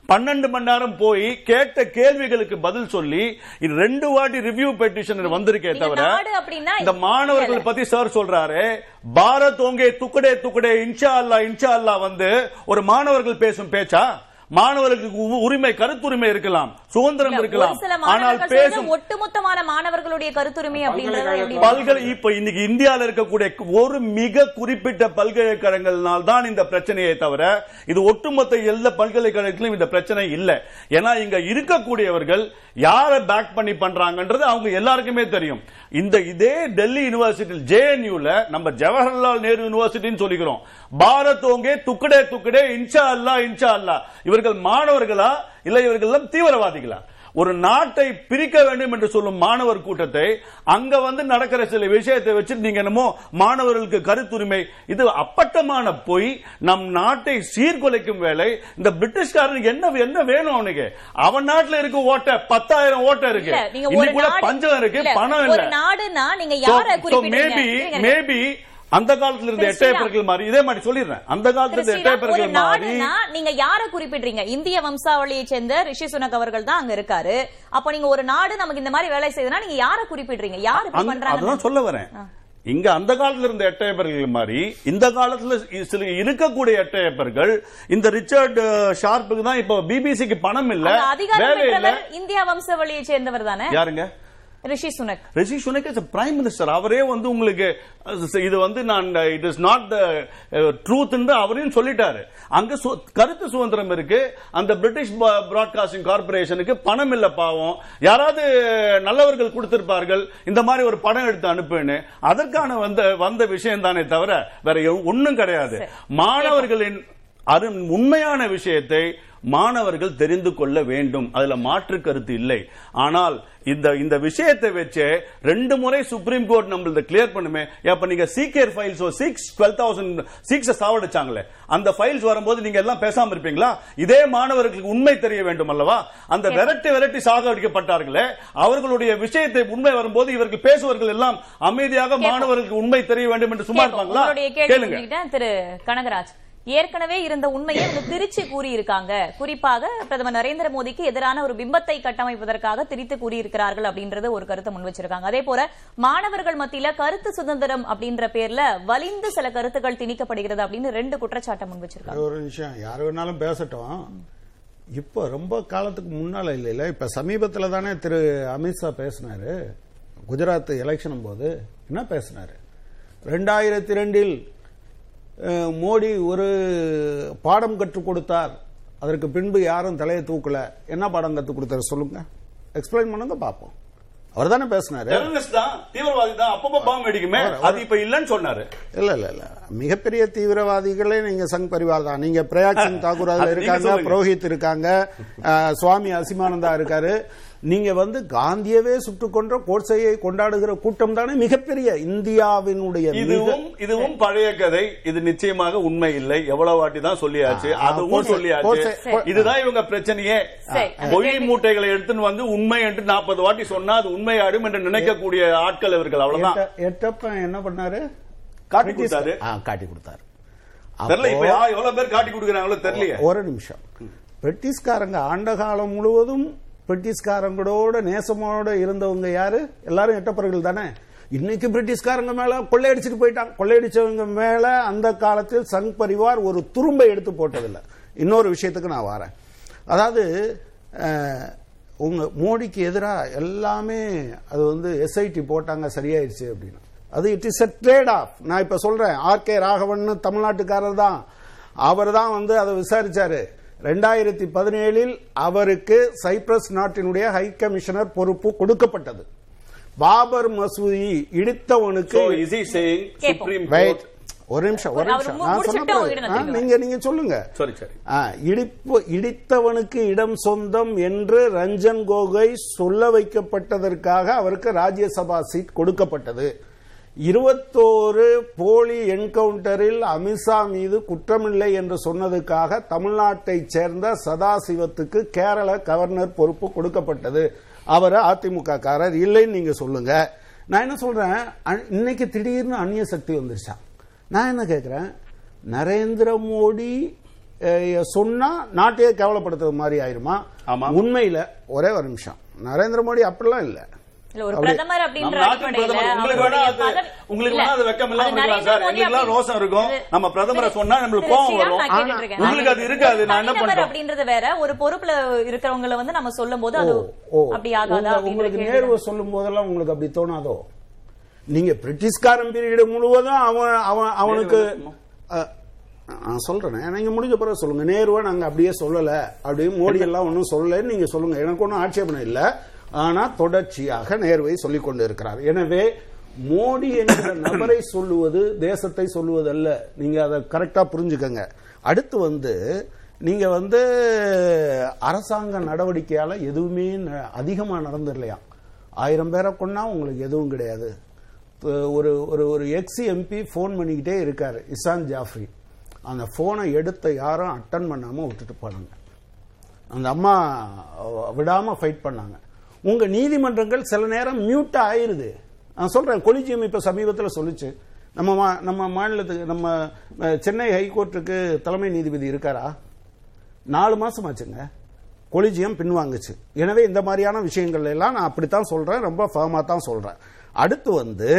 F: பன்னெண்டு மணி நேரம் போய் கேட்ட கேள்விகளுக்கு பதில் சொல்லி ரெண்டு வாட்டி ரிவ்யூ பெட்டிஷன் வந்திருக்கே தவிர இந்த மாணவர்கள் பத்தி சார் சொல்றாரு. பாரத் ஓங்கே துக்கடே துக்கடே இன்ஷா அல்லா இன்ஷா அல்லா வந்து ஒரு மாணவர்கள் பேசும் பேச்சா? மாணவர்களுக்கு உரிமை கருத்துரிமை இருக்கலாம் சுதந்திரம் இருக்கலாம். ஆனால் பேசும்
B: ஒட்டுமொத்தமான மாணவர்களுடைய கருத்துரிமை அப்படின்றத
F: பல்கலை இப்ப இன்னைக்கு இந்தியால இருக்கக்கூடிய ஒரு மிக குறிப்பிட்ட பல்கலைக்கழகங்களால் தான் இந்த பிரச்சனையை தவிர இது ஒட்டுமொத்த எல்லா பல்கலைக்கழகத்திலும் இந்த பிரச்சனை இல்ல. ஏன்னா இங்க இருக்கக்கூடியவர்கள் யாரை பேக் பண்ணி பண்றாங்கன்றது அவங்க எல்லாருக்குமே தெரியும். இந்த இதே டெல்லி யூனிவர்சிட்டி ஜேஎன்யூல நம்ம ஜவஹர்லால் நேரு யூனிவர்சிட்டின்னு சொல்லிக்கிறோம். பாரத் ஓங்கே துக்கடே துக்கடே இன்ஷா அல்லா இன்ஷா அல்லா இவர்கள் மாணவர்களா? இல்ல இவர்கள் தீவிரவாதிகளா? ஒரு நாட்டை பிரிக்க வேண்டும் என்று சொல்லும் மாணவர் கூட்டத்தை அங்க வந்து நடக்கிற சில விஷயத்தை வச்சு நீங்க என்னமோ மாணவர்களுக்கு கருத்துரிமை இது அப்பட்டமான பொய். நம் நாட்டை சீர்குலைக்கும் வேலை. இந்த பிரிட்டிஷ்காரனுக்கு என்ன என்ன வேணும் அவனுக்கு? அவன் நாட்டுல இருக்க ஓட்ட பத்தாயிரம் ஓட்ட இருக்கு. இன்னைக்கு கூட பஞ்சம் இருக்கு பணம் இல்ல.
B: நாடுனா நீங்க யார குறிப்பிடுறீங்க?
F: மேபி. மேபி அந்த காலத்துல இருந்த எட்டயப்பர்கள் மாதிரி இதே மாதிரி சொல்லிடுறேன். அந்த காலத்துல இருந்த எட்டயப்பர்கள் மாதிரி
B: நீங்க யார குறிப்பிடுறீங்க? இந்திய வம்சாவளியை சேர்ந்த ரிஷி சுனக் அவர்கள் தான் அங்க இருக்காரு. அப்ப நீங்க ஒரு நாடு நமக்கு இந்த மாதிரி வேலை செய்யுதுன்னா நீங்க யார குறிப்பிடுறீங்க? யார் பண்றாங்க?
F: அதான் சொல்ல வரேன். இங்க அந்த காலத்துல இருந்த எட்டயப்பர்கள் மாதிரி இந்த காலத்துல சில இருக்கக்கூடிய எட்டயப்பர்கள் இந்த ரிச்சர்ட் ஷார்ப்புக்கு தான் இப்போ பிபிசிக்கு பணம் இல்ல வேலை இல்ல.
B: இந்தியா வம்சாவளியை சேர்ந்தவர் தானே?
F: யாருங்க?
B: Rishi Sunak.
F: Rishi Sunak is prime minister அவரே வந்து உங்களுக்கு இது வந்து நான் it is not the truth அவரையும் சொல்லிட்டாரு. அங்க கருத்து சுதந்திரம் இருக்கு. அந்த பிரிட்டிஷ் பிராட்காஸ்டிங் கார்பரேஷனுக்கு பணம் இல்ல பாவம். யாராவது நல்லவர்கள் கொடுத்திருப்பார்கள். இந்த மாதிரி ஒரு படம் எடுத்து அனுப்புன்னு. அதற்கான வந்த வந்த விஷயம் தானே தவிர வேற ஒன்னும் கிடையாது. மாணவர்களின் அரு உண்மையான விஷயத்தை மாணவர்கள் தெரிந்து கொள்ள வேண்டும். அதுல மாற்று கருத்து இல்லை. ஆனால் இந்த இந்த விஷயத்தை வச்சு ரெண்டு முறை சுப்ரீம் கோர்ட் நம்மள கிளியர் பண்ணுமே. அப்ப நீங்க சீக்கியர் files six twelve thousand six சாவடிச்சாங்களே. அந்த ஃபைல்ஸ் வரும்போது நீங்க எல்லாம் பேசாம இருப்பீங்களா? இதே மாணவர்களுக்கு உண்மை தெரிய வேண்டும் அல்லவா? அந்த விரட்டி விரட்டி சாகடிக்கப்பட்டார்களே. அவர்களுடைய விஷயத்தை உண்மை வரும்போது இவர்கள் பேசுவர்கள் எல்லாம் அமைதியாக மாணவர்களுக்கு உண்மை தெரிய வேண்டும் என்று சும்மா. இருப்பாங்களா? கேளுங்க.
B: திரு கனகராஜ். ஏற்கனவே இருந்த உண்மையை வந்து திரிச்சு கூறியிருக்காங்க. குறிப்பாக பிரதமர் நரேந்திர மோடிக்கு எதிரான ஒரு பிம்பத்தை கட்டமைப்பதற்காக திரித்து கூறியிருக்கிறார்கள் அப்படின்றது ஒரு கருத்தை முன் வச்சிருக்காங்க. அதே போல மாணவர்கள் மத்தியில கருத்து சுதந்திரம் அப்படின்ற பேர்ல வலிந்து சில கருத்துக்கள் திணிக்கப்படுகிறது அப்படின்னு ரெண்டு குற்றச்சாட்டை முன் வச்சிருக்காங்க.
C: ஒரு விஷயம் யார் வேணாலும் பேசட்டும். இப்போ ரொம்ப காலத்துக்கு முன்னால இல்லைல்ல இப்ப சமீபத்தில் தானே திரு அமித்ஷா பேசினாரு. குஜராத் எலெக்ஷன் போது என்ன பேசினாரு? ரெண்டாயிரத்தி ரெண்டில் மோடி ஒரு பாடம் கற்றுக் கொடுத்தார். அதற்கு பின்பு யாரும் தலையை தூக்கல. என்ன பாடம் கற்றுக் கொடுத்தாரு சொல்லுங்க. எக்ஸ்பிளைன் பண்ணுங்க பார்ப்போம். அவர் தானே பேசினாரு.
F: தீவிரவாதி தான். அப்பப்ப பாம்பு வெடிக்குமே அது இப்ப இல்லன்னு சொன்னாரு.
C: இல்ல இல்ல இல்ல. மிகப்பெரிய தீவிரவாதிகளே நீங்க சங் பரிவார் தான். நீங்க பிரயாக் சிங் தாக்கூர் இருக்காங்க. புரோஹித் இருக்காங்க சுவாமி அசிமானந்தா இருக்காரு. நீங்க வந்து காந்தியவே சுட்டுக் கொன்ற கோட்சையை கொண்டாடுகிற கூட்டம் தானே மிகப்பெரிய இந்தியாவினுடைய
F: இதுவும் இதுவும் பழைய கதை. இது நிச்சயமாக உண்மை இல்லை. எவ்வளவு வாட்டி தான் சொல்லியாச்சு. அதுவும் சொல்லியாச்சு. இதுதான் இவங்க பிரச்சனையே. பொய் மூட்டைகளை எடுத்துன்னு வந்து உண்மை என்று நாற்பது வாட்டி சொன்னா அது உண்மையாடும் என்று நினைக்கக்கூடிய ஆட்கள் இவர்கள். அவ்வளவுதான்.
C: எட்ட- எட்டப்பன் என்ன பண்ணாரு?
F: காட்டி கொடுத்தாரு.
C: காட்டி கொடுத்தாரு.
F: தெரியல இப்ப எவ்வளவு பேர் காட்டி கொடுக்குறாங்களோ தெரியல
C: ஒரு நிமிஷம். பிரிட்டிஷ்காரங்க ஆண்ட காலம் முழுவதும் பிரிட்டிஷ்காரங்களோட நேசமோட இருந்தவங்க யாரு? எல்லாரும் எட்டப்பர்கள் தானே? இன்னைக்கு பிரிட்டிஷ்காரங்க மேல கொள்ளையடிச்சிட்டு போயிட்டாங்க. கொள்ளையடிச்சவங்க மேல அந்த காலத்தில் சங் பரிவார் ஒரு துரும்பை எடுத்து போட்டதில்லை. இன்னொரு விஷயத்துக்கு நான் வரேன். அதாவது உங்க மோடிக்கு எதிராக எல்லாமே அது வந்து எஸ்ஐடி போட்டாங்க சரியாயிடுச்சு அப்படின்னு. அது it is a trade off நான் இப்ப சொல்றேன் ஆர் கே ராகவன் தமிழ்நாட்டுக்காரர் தான் அவர் தான் வந்து அதை விசாரிச்சாரு. ரெண்டாயிரத்தி பதினேழில் அவருக்கு சைப்ரஸ் நாட்டினுடைய ஹை கமிஷனர் பொறுப்பு கொடுக்கப்பட்டது. பாபர் மசூதி இடித்தவனுக்கு ஒரு நிமிஷம் ஒரு நிமிஷம். நான் சொன்ன நீங்க நீங்க சொல்லுங்க.
F: சரி சரி
C: இடிப்பு இடித்தவனுக்கு இடம் சொந்தம் என்று ரஞ்சன் கோகோய் சொல்ல வைக்கப்பட்டதற்காக அவருக்கு ராஜ்யசபா சீட் கொடுக்கப்பட்டது. இருபத்தோரு போலி என்கவுண்டரில் அமித்ஷா மீது குற்றமில்லை என்று சொன்னதுக்காக தமிழ்நாட்டைச் சேர்ந்த சதாசிவத்துக்கு கேரள கவர்னர் பொறுப்பு கொடுக்கப்பட்டது. அவர் அதிமுக காரர் இல்லைன்னு நீங்க சொல்லுங்க. நான் என்ன சொல்றேன்? இன்னைக்கு திடீர்னு அந்நிய சக்தி வந்துருச்சா? நான் என்ன கேட்கிறேன் நரேந்திர மோடி சொன்னா நாட்டையே கேவலப்படுத்துறது மாதிரி ஆயிருமா. உண்மையில ஒரே ஒரு நிமிஷம். நரேந்திர மோடி அப்படிலாம் இல்ல.
B: ஒரு பிரதமர் அப்படின்ற
F: உங்களுக்கு வேணா
B: அவருடைய
F: அது
B: பதவி-
F: உங்களுக்கு
B: இல்ல,
F: வேணா அது வெக்கம் இல்லாம இருக்கலாம் சார். ரோசம் இருக்கும்? நம்ம பிரதமரை சொன்னா நம்மளுக்கு கோவம்
B: ஸ்ரீராம்
F: வரும்.
B: நான் கேட்டுட்டு இருக்கேன்.
F: உங்களுக்கு அது இருக்காது. நான் என்ன
B: அப்படின்றது வேற. ஒரு பொறுப்புல இருக்கிறவங்கள வந்து நம்ம சொல்லும் போது அது. அப்படி ஆகாதா
C: உங்களுக்கு நேருவை சொல்லும் போதெல்லாம் உங்களுக்கு அப்படி தோணாதோ? நீங்க பிரிட்டிஷ்காரன் பீரியட் முழுவதும் அவன் அவன் அவனுக்கு நான் சொல்றேன். நீங்க முடிஞ்ச பிறகு சொல்லுங்க. நேருவை நாங்க அப்படியே சொல்லல. அப்படியே மோடி எல்லாம் ஒன்றும் சொல்லலன்னு நீங்க சொல்லுங்க. எனக்கு ஒன்றும் ஆட்சேபணம் இல்லை. ஆனா தொடர்ச்சியாக நேர்வை சொல்லிக் கொண்டு இருக்கிறார் எனவே மோடி என்கிற நபரை சொல்லுவது தேசத்தை சொல்லுவது அல்ல நீங்க அதை கரெக்டா புரிஞ்சுக்கங்க. அடுத்து வந்து நீங்க வந்து அரசாங்க நடவடிக்கையால எதுவுமே ந- அதிகமா நடந்துடலையா? ஆயிரம் பேரை கொன்னா உங்களுக்கு எதுவும் கிடையாது. ஒரு ஒரு ஒரு எக்ஸ் எம்பி ஃபோன் பண்ணிக்கிட்டே இருக்காரு இசான் ஜாஃப்ரி. அந்த போனை எடுத்த யாரும் அட்டன் பண்ணாம விட்டுட்டு போனாங்க. அந்த அம்மா விடாமல் விடாம ஃபைட் பண்ணாங்க. உங்க நீதிமன்றங்கள் சில நேரம் மியூட்டாக ஆயிருது. நான் சொல்றேன் கொலிஜியம் இப்ப சமீபத்தில் சொல்லுச்சு. நம்ம மா- நம்ம மாநிலத்துக்கு நம்ம சென்னை ஹைகோர்ட்டுக்கு தலைமை நீதிபதி இருக்காரா? நாலு மாசம் ஆச்சுங்க கொலிஜியம் பின்வாங்குச்சு எனவே இந்த மாதிரியான விஷயங்கள் எல்லாம் நான் அப்படித்தான் சொல்றேன் ரொம்ப ஃபர்மா தான் சொல்றேன். அடுத்து வந்து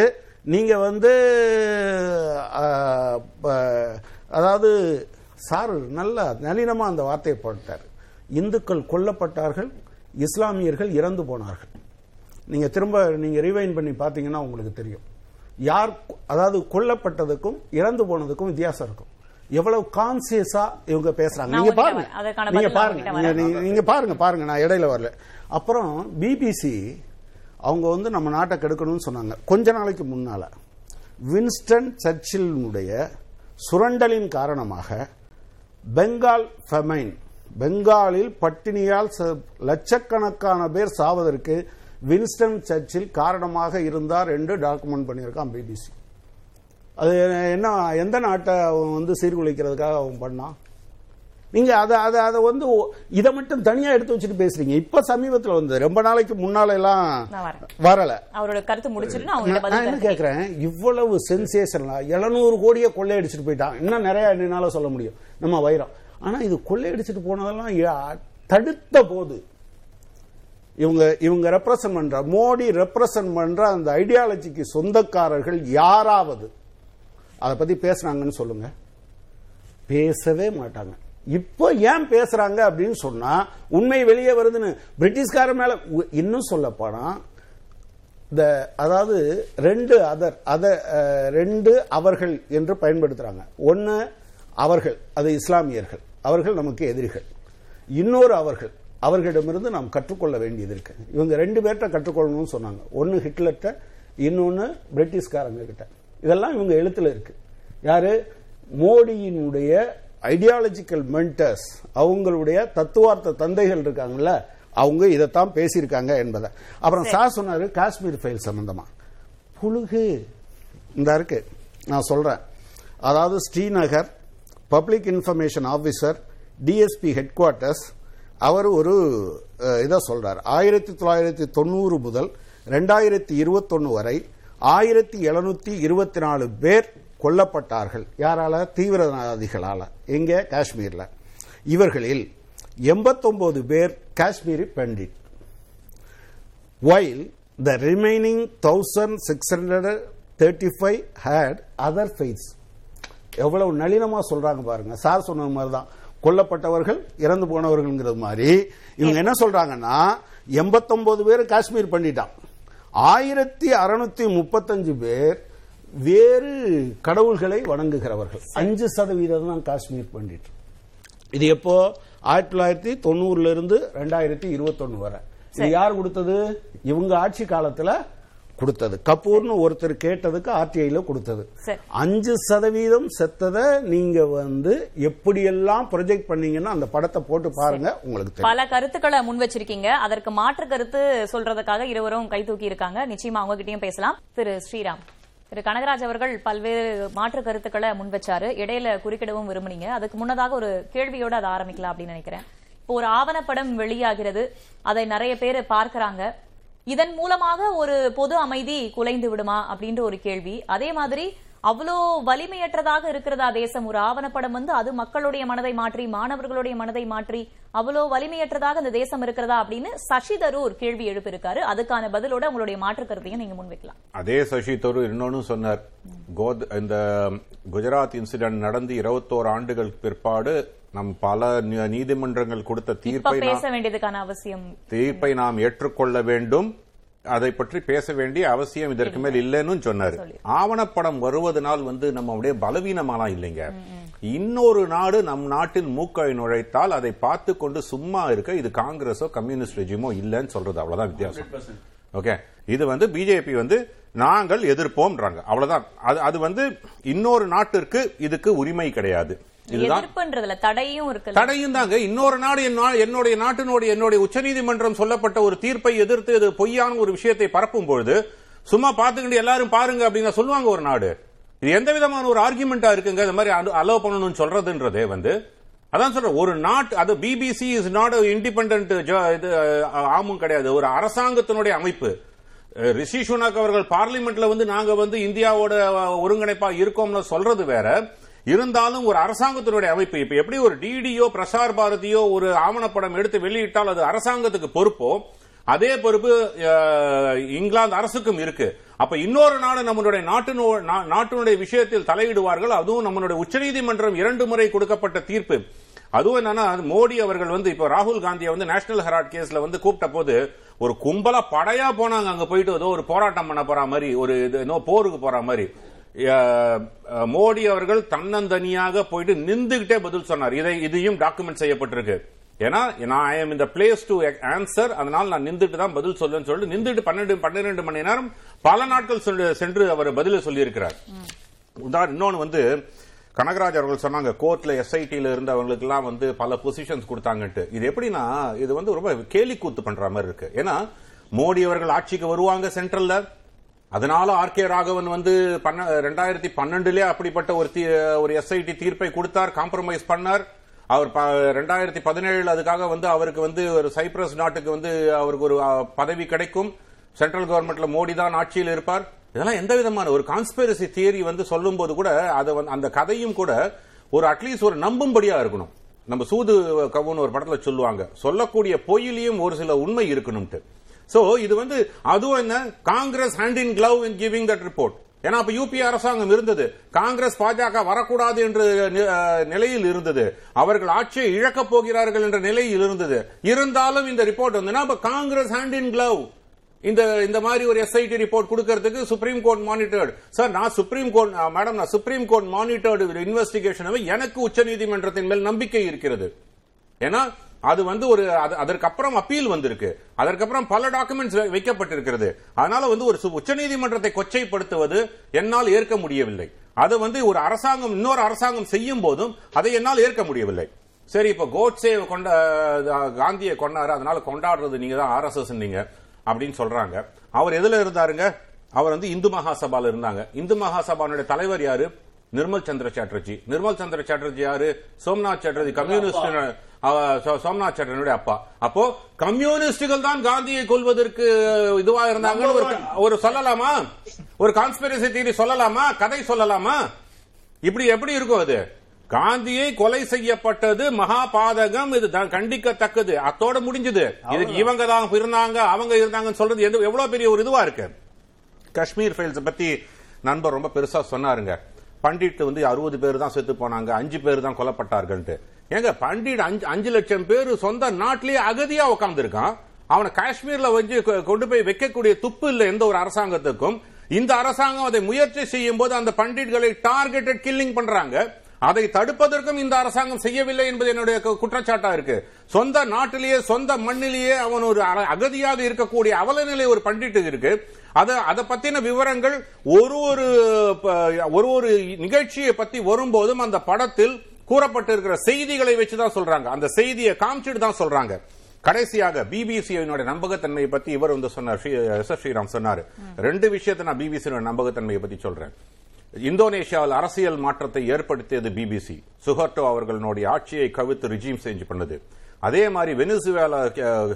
C: நீங்க வந்து ப- அதாவது சார் நல்ல நளினமா அந்த வார்த்தையை போட்டார். இந்துக்கள் கொல்லப்பட்டார்கள் இஸ்லாமியர்கள் இறந்து போனார்கள். நீங்க திரும்ப நீங்க ரிவைன் பண்ணி பாத்தீங்கன்னா உங்களுக்கு தெரியும். யார் அதாவது கொல்லப்பட்டதுக்கும் இறந்து போனதுக்கும் வித்தியாசம் இருக்கும். எவ்வளவு கான்சியஸா இவங்க பேசுறாங்க. நீங்க பாருங்க. நீங்க பாருங்க. நீங்க- பாருங்க பாருங்க. நான் இடையில வரல. அப்புறம் பிபிசி அவங்க வந்து நம்ம நாட்டை கெடுக்கணும்னு சொன்னாங்க. கொஞ்ச நாளைக்கு முன்னால வின்ஸ்டன் சர்ச்சிலினுடைய சுரண்டலின் காரணமாக பெங்கால் ஃபெமைன் பெங்காலில் பட்டினியால் லட்சக்கணக்கான பேர் சாவதற்கு வின்ஸ்டன் சர்ச்சில் காரணமாக இருந்தார் என்று டாக்குமெண்ட் பண்ணியிருக்கான் பிபிசி. அது என்ன எந்த நாட்டை அவன் வந்து சீர்குலைக்கிறதுக்காக அவன் பண்ணான்? நீங்க அதை அதை அதை வந்து இதை மட்டும் தனியா எடுத்து வச்சுட்டு பேசுறீங்க. இப்ப சமீபத்துல வந்து ரொம்ப நாளைக்கு முன்னால எல்லாம். வரல.
B: அவரோட கருத்து முடிச்சிட்டு நான்
C: என்ன
B: தரேன்.
C: கேக்குறேன் இவ்வளவு சென்சேஷனலா எழுநூறு கோடியை கொள்ளையடிச்சிட்டு போயிட்டான். இன்னும் நிறைய என்னால சொல்ல முடியும். நம்ம வைரம். ஆனா இது கொள்ளையடிச்சிட்டு போனதெல்லாம் தடுத்த போது. இவங்க இவங்க ரெப்ரசன்ட் பண்ற மோடி ரெப்ரசன்ட் பண்ற அந்த ஐடியாலஜிக்கு சொந்தக்காரர்கள் யாராவது அதை பத்தி பேசுறாங்கன்னு சொல்லுங்க. பேசவே மாட்டாங்க. இப்போ ஏன் பேசுறாங்க அப்படின்னு சொன்னா உண்மை வெளியே வருதுன்னு. பிரிட்டிஷ்கார மேல இன்னும் சொல்ல போனா இந்த அதாவது ரெண்டு அதர் அத ரெண்டு அவர்கள் என்று பயன்படுத்துறாங்க. ஒன்னு அவர்கள் அது இஸ்லாமியர்கள். அவர்கள் நமக்கு எதிரிகள். இன்னொரு அவர்கள் அவர்களிடமிருந்து நாம் கற்றுக்கொள்ள வேண்டியது இருக்கு. இவங்க ரெண்டு பேர்ட்ட கற்றுக்கொள்ளணும்னு சொன்னாங்க. ஒன்னு ஹிட்லர்ட்ட இன்னொன்னு பிரிட்டிஷ்காரங்க கிட்ட இதெல்லாம் இவங்க எழுத்துல இருக்கு. யாரு? மோடியினுடைய ஐடியாலஜிக்கல் மென்டர்ஸ் அவங்களுடைய தத்துவார்த்த தந்தைகள் இருக்காங்கல்ல அவங்க இதைத்தான் பேசியிருக்காங்க என்பதை. அப்புறம் சார். சொன்னாரு காஷ்மீர் ஃபைல் சம்பந்தமா. புழுகு. இந்த இருக்கு. நான் சொல்றேன். அதாவது Srinagar public information officer DSP headquarters அவர் ஒரு இதாக இதை சொல்றார். ஆயிரத்தி தொள்ளாயிரத்தி தொண்ணூறு முதல் ரெண்டாயிரத்தி இருபத்தொன்னு வரை ஆயிரத்தி எழுநூத்தி இருபத்தி நாலு பேர் கொல்லப்பட்டார்கள். யாரால? தீவிரவாதிகளால. எங்க? காஷ்மீர்ல. இவர்களில் எண்பத்தொன்பது பேர் Kashmiri Pandit. While the remaining 1635 had other faiths. எவ்வளவு நளினமா சொல்றாங்க பாருங்க. சார் சொன்ன மாதிரி தான் கொல்லப்பட்டவர்கள் இறந்து போனவர்கள்ங்கிறது மாதிரி. இவங்க என்ன சொல்றாங்கன்னா எண்பத்தொன்பது பேர் காஷ்மீர் பண்ணிட்டான். ஆயிரத்தி அறுநூத்தி முப்பத்தஞ்சு பேர் வேறு கடவுள்களை வணங்குகிறவர்கள். அஞ்சு சதவீதம் தான் காஷ்மீர் பண்டிட் இது எப்போ? ஆயிரத்தி தொள்ளாயிரத்தி தொண்ணூறுல இருந்து ரெண்டாயிரத்தி இருபத்தொன்னு வரை. இது யார் கொடுத்தது? இவங்க ஆட்சி காலத்துல கொடுத்தது. கபூர்னு ஒருத்தர் கேட்டதுக்கு ஆர்டிஐல கொடுத்தது. அஞ்சு சதவீதம் செத்ததை நீங்க வந்து எப்படியெல்லாம் ப்ரொஜெக்ட் பண்ணீங்கன்னா அந்த படத்தை போட்டு பாருங்க உங்களுக்கு
B: பல கருத்துக்களை முன் வச்சிருக்கீங்க. அதற்கு மாற்று கருத்து சொல்றதுக்காக இருவரும் கை தூக்கி இருக்காங்க. நிச்சயமா அவங்க கிட்டயும் பேசலாம். திரு ஸ்ரீராம் திரு கனகராஜ் அவர்கள் பல்வேறு மாற்று கருத்துக்களை முன் வச்சாரு. இடையில குறுக்கிடவும் விரும்புனீங்க. அதுக்கு முன்னதாக ஒரு கேள்வியோட அதை ஆரம்பிக்கலாம் அப்படின்னு நினைக்கிறேன். இப்போ ஒரு ஆவணப்படம் வெளியாகிறது. அதை நிறைய பேர் பார்க்கறாங்க. இதன் மூலமாக ஒரு பொது அமைதி குலைந்து விடுமா அப்படின்ற ஒரு கேள்வி. அதே மாதிரி அவ்வளோ வலிமையற்றதாக இருக்கிறதா தேசம்? ஒரு ஆவணப்படம் வந்து அது மக்களுடைய மனதை மாற்றி மாணவர்களுடைய மனதை மாற்றி அவ்வளோ வலிமையற்றதாக இந்த தேசம் இருக்கிறதா அப்படின்னு சசி தரூர் கேள்வி எழுப்பியிருக்காரு. அதுக்கான பதிலோட உங்களுடைய மாற்று கருத்தையும் நீங்க முன்வைக்கலாம்.
D: அதே சசி தரூர் இன்னொன்னு சொன்னார். கோத் இந்த குஜராத் இன்சிடென்ட் நடந்து இருபத்தோரு ஆண்டுகள் பிற்பாடு நம் பல நீ- நீதிமன்றங்கள் கொடுத்த தீர்ப்பை
B: பேச
D: நாம்
B: வேண்டியதுக்கான அவசியம்
D: தீர்ப்பை நாம் ஏற்றுக்கொள்ள வேண்டும். அதை பற்றி பேச வேண்டிய அவசியம் இதற்கு மேல் இல்லைன்னு சொன்னாரு. ஆவணப்படம் வருவதனால் வந்து நம்ம அப்படியே பலவீனமாலாம் இல்லைங்க. இன்னொரு நாடு நம் நாட்டில் மூக்கை நுழைத்தால் அதை பார்த்து கொண்டு சும்மா இருக்க இது காங்கிரஸோ கம்யூனிஸ்ட் ரெஜிமோ இல்லைன்னு சொல்றது. அவ்வளவுதான் வித்தியாசம். ஓகே. இது வந்து பிஜேபி வந்து நாங்கள் எதிர்ப்போம்ன்றாங்க. அவ்வளவுதான். அது அது வந்து இன்னொரு நாட்டிற்கு இதுக்கு உரிமை கிடையாது.
B: தடையும்
D: தடையும் தாங்க. இன்னொரு நாடு என்னுடைய நாட்டினுடைய என்னுடைய உச்சநீதிமன்றம் சொல்லப்பட்ட ஒரு தீர்ப்பை எதிர்த்து இது பொய்யான ஒரு விஷயத்தை பரப்பும் பொழுது சும்மா பாத்துக்கிட்டு எல்லாரும் பாருங்க அப்படின்னு சொல்லுவாங்க ஒரு நாடு. இது எந்த விதமான ஒரு ஆர்குமெண்டா இருக்குங்க? இந்த மாதிரி அலோவ் பண்ணணும்னு சொல்றதுன்றதே வந்து. அதான் சொல்றேன். ஒரு நாட்டு அது பிபிசி இஸ் நாட் இண்டிபெண்ட் இது ஆமும் கிடையாது. ஒரு அரசாங்கத்தினுடைய அமைப்பு. ரிஷி சுனாக் அவர்கள் பார்லிமெண்ட்ல வந்து நாங்க வந்து இந்தியாவோட ஒருங்கிணைப்பா இருக்கோம்னு சொல்றது வேற. இருந்தாலும் ஒரு அரசாங்கத்தினுடைய அமைப்பு இப்ப எப்படி ஒரு டிடியோ பிரசார் பாரதியோ ஒரு ஆவணப்படம் எடுத்து வெளியிட்டால் அது அரசாங்கத்துக்கு பொறுப்போ? அதே பொறுப்பு இங்கிலாந்து அரசுக்கும் இருக்கு. அப்ப இன்னொரு நாடு நம்மளுடைய நாட்டினோ நா- நாட்டினுடைய விஷயத்தில் தலையிடுவார்கள். அதுவும் நம்மளுடைய உச்சநீதிமன்றம் இரண்டு முறை கொடுக்கப்பட்ட தீர்ப்பு. அதுவும் என்னன்னா மோடி அவர்கள் வந்து இப்ப ராகுல் காந்தியை வந்து நேஷனல் ஹெராட் கேஸ்ல வந்து கூப்பிட்ட போது ஒரு கும்பலா படையா போனாங்க. அங்க போயிட்டு ஏதோ ஒரு போராட்டம் பண்ண போற மாதிரி ஒரு இது போருக்கு போற மாதிரி. மோடி அவர்கள் தன்னந்தனியாக போயிட்டு நின்றுகிட்டே பதில் சொன்னார். இதை இதையும் டாக்குமெண்ட் செய்யப்பட்டிருக்கு. ஏன்னா நான் ஐ எம் இந்த பிளேஸ் டு ஆன்சர் அதனால் நான் நின்றுட்டு தான் பதில் சொல்லுன்னு சொல்லிட்டு நின்றுட்டு பன்னெண்டு பன்னிரெண்டு மணி நேரம் பல நாட்கள் சென்று அவர் பதில சொல்லியிருக்கிறார். உதாரணம் இன்னொன்னு வந்து கனகராஜ் அவர்கள் சொன்னாங்க கோர்ட்ல எஸ்ஐடியில இருந்து எல்லாம் வந்து பல பொசிஷன்ஸ் கொடுத்தாங்கன்ட்டு. இது எப்படின்னா இது வந்து ரொம்ப கேலி கூத்து பண்ற மாதிரி இருக்கு. ஏன்னா மோடி அவர்கள் ஆட்சிக்கு வருவாங்க சென்ட்ரல்ல அதனால ஆர் கே ராகவன் வந்து ரெண்டாயிரத்தி பன்னெண்டுலேயே அப்படிப்பட்ட ஒரு தீ- ஒரு எஸ்ஐடி தீர்ப்பை கொடுத்தார் காம்ப்ரமைஸ் பண்ணார். அவர் ப- ரெண்டாயிரத்தி பதினேழு அதுக்காக வந்து அவருக்கு வந்து ஒரு சைப்ரஸ் நாட்டுக்கு வந்து அவருக்கு ஒரு பதவி கிடைக்கும். சென்ட்ரல் கவர்மெண்ட்ல மோடி தான் ஆட்சியில் இருப்பார். இதெல்லாம் எந்த விதமான ஒரு கான்ஸ்பிரசி தியரி வந்து சொல்லும்போது கூட அதை வந்து அந்த கதையும் கூட ஒரு அட்லீஸ்ட் ஒரு நம்பும்படியா இருக்கணும். நம்ம சூது கவுன்னு ஒரு படத்துல சொல்லுவாங்க. சொல்லக்கூடிய பொய்யிலையும் ஒரு சில உண்மை இருக்கணும்ட்டு. சோ இது வந்து அதுவும் என்ன? Congress hand in glove in giving that report ஏன்னா அப்ப யூபி அரசாங்கம் இருந்தது. காங்கிரஸ் பாஜக வரக்கூடாது என்ற நிலையில் இருந்தது. அவர்கள் ஆட்சியை இழக்கப் போகிறார்கள் என்ற நிலையில் இருந்தது. இருந்தாலும் இந்த ரிப்போர்ட் வந்து அப்ப காங்கிரஸ் ஹேண்ட் இன் கிளவ் இந்த இந்த மாதிரி ஒரு எஸ்ஐடி ரிப்போர்ட் கொடுக்கறதுக்கு சுப்ரீம் கோர்ட் மானிட்டர்டு சார் நான் சுப்ரீம் கோர்ட் மேடம் நான் சுப்ரீம் கோர்ட் மானிட்டர்டு இன்வெஸ்டிகேஷன் எனக்கு உச்சநீதிமன்றத்தின் மேல் நம்பிக்கை இருக்கிறது. ஏன்னா அது வந்து ஒரு அதற்கப்புறம் அப்பீல் வந்திருக்கு. அதற்கப்புறம் பல டாக்குமெண்ட்ஸ் வைக்கப்பட்டிருக்கிறது. அதனால வந்து ஒரு சு- உச்சநீதிமன்றத்தை கொச்சைப்படுத்துவது என்னால் ஏற்க முடியவில்லை. அது வந்து ஒரு அரசாங்கம் இன்னொரு அரசாங்கம் செய்யும் போதும் அதை என்னால் ஏற்க முடியவில்லை. சரி இப்ப கோட்ஸே கொண்ட காந்தியை கொண்டாரு அதனால கொண்டாடுறது நீங்க தான் ஆர்எஸ்எஸ் நீங்க அப்படின்னு சொல்றாங்க. அவர் எதுல இருந்தாருங்க? அவர் வந்து இந்து மகாசபால இருந்தாங்க. இந்து மகாசபானுடைய தலைவர் யாரு? நிர்மல் சந்திர சாட்டர்ஜி. நிர்மல் சந்திர சாட்டர்ஜி யாரு? சோம்நாத் சாட்டர்ஜி கம்யூனிஸ்ட் சோம்நாத் சாட்டர்ஜியுடைய அப்பா. அப்போ கம்யூனிஸ்டுகள் தான் காந்தியை கொல்வதற்கு இதுவா இருந்தாங்கன்னு ஒரு சொல்லலாமா? ஒரு கான்ஸ்பிரசி தியரி சொல்லலாமா? கதை சொல்லலாமா? இப்படி எப்படி இருக்கும் அது? காந்தியை கொலை செய்யப்பட்டது மகா பாதகம் இது கண்டிக்கத்தக்கது. அத்தோட முடிஞ்சது. இதுக்கு இவங்க தான் இருந்தாங்க அவங்க இருந்தாங்கன்னு சொல்றது எவ்வளவு பெரிய ஒரு இதுவா இருக்கு? காஷ்மீர் ஃபைல்ஸ் பத்தி நண்பர் ரொம்ப பெருசா சொன்னாருங்க. பண்டிட் வந்து அறுபது பேர் தான் செத்து போனாங்க. அஞ்சு பேர் தான் கொல்லப்பட்டார்கள்ட்டு ஏங்க பண்டிட் அஞ்சு அஞ்சு லட்சம் பேர் சொந்த நாட்டிலேயே அகதியா உட்காந்துருக்கான் அவனை காஷ்மீர்ல வச்சு கொ- கொண்டு போய் வைக்கக்கூடிய துப்பு இல்லை எந்த ஒரு அரசாங்கத்துக்கும். இந்த அரசாங்கம் அதை முயற்சி செய்யும் போது அந்த பண்டிட்களை டார்கெட்டட் கில்லிங் பண்றாங்க. அதை தடுப்பதற்கும் இந்த அரசாங்கம் செய்யவில்லை என்பது என்னுடைய குற்றச்சாட்டா இருக்கு. சொந்த நாட்டிலேயே சொந்த மண்ணிலேயே அவன் ஒரு அகதியாக இருக்கக்கூடிய அவலநிலை ஒரு பண்டிட்டு இருக்கு. அதை அதை பத்தின விவரங்கள் ஒரு ஒரு ஒரு ஒரு நிகழ்ச்சியை பத்தி வரும்போதும் அந்த படத்தில் கூறப்பட்டிருக்கிற செய்திகளை வச்சுதான் சொல்றாங்க. அந்த செய்தியை காமிச்சிட்டு தான் சொல்றாங்க. கடைசியாக பிபிசியினுடைய நம்பகத்தன்மையை பத்தி இவர் வந்து சொன்னார். ஸ்ரீ- எஸ் எஸ் ஸ்ரீராம் சொன்னாரு. ரெண்டு விஷயத்தை நான் பிபிசியோட நம்பகத்தன்மையை பத்தி சொல்றேன். இந்தோனேஷியாவில் அரசியல் மாற்றத்தை ஏற்படுத்தியது பிபிசி சுஹர்டோ அவர்களுடைய ஆட்சியை கவித்து ரிஜீம் செஞ்சு பண்ணது. அதே மாதிரி வெனிசுவேலா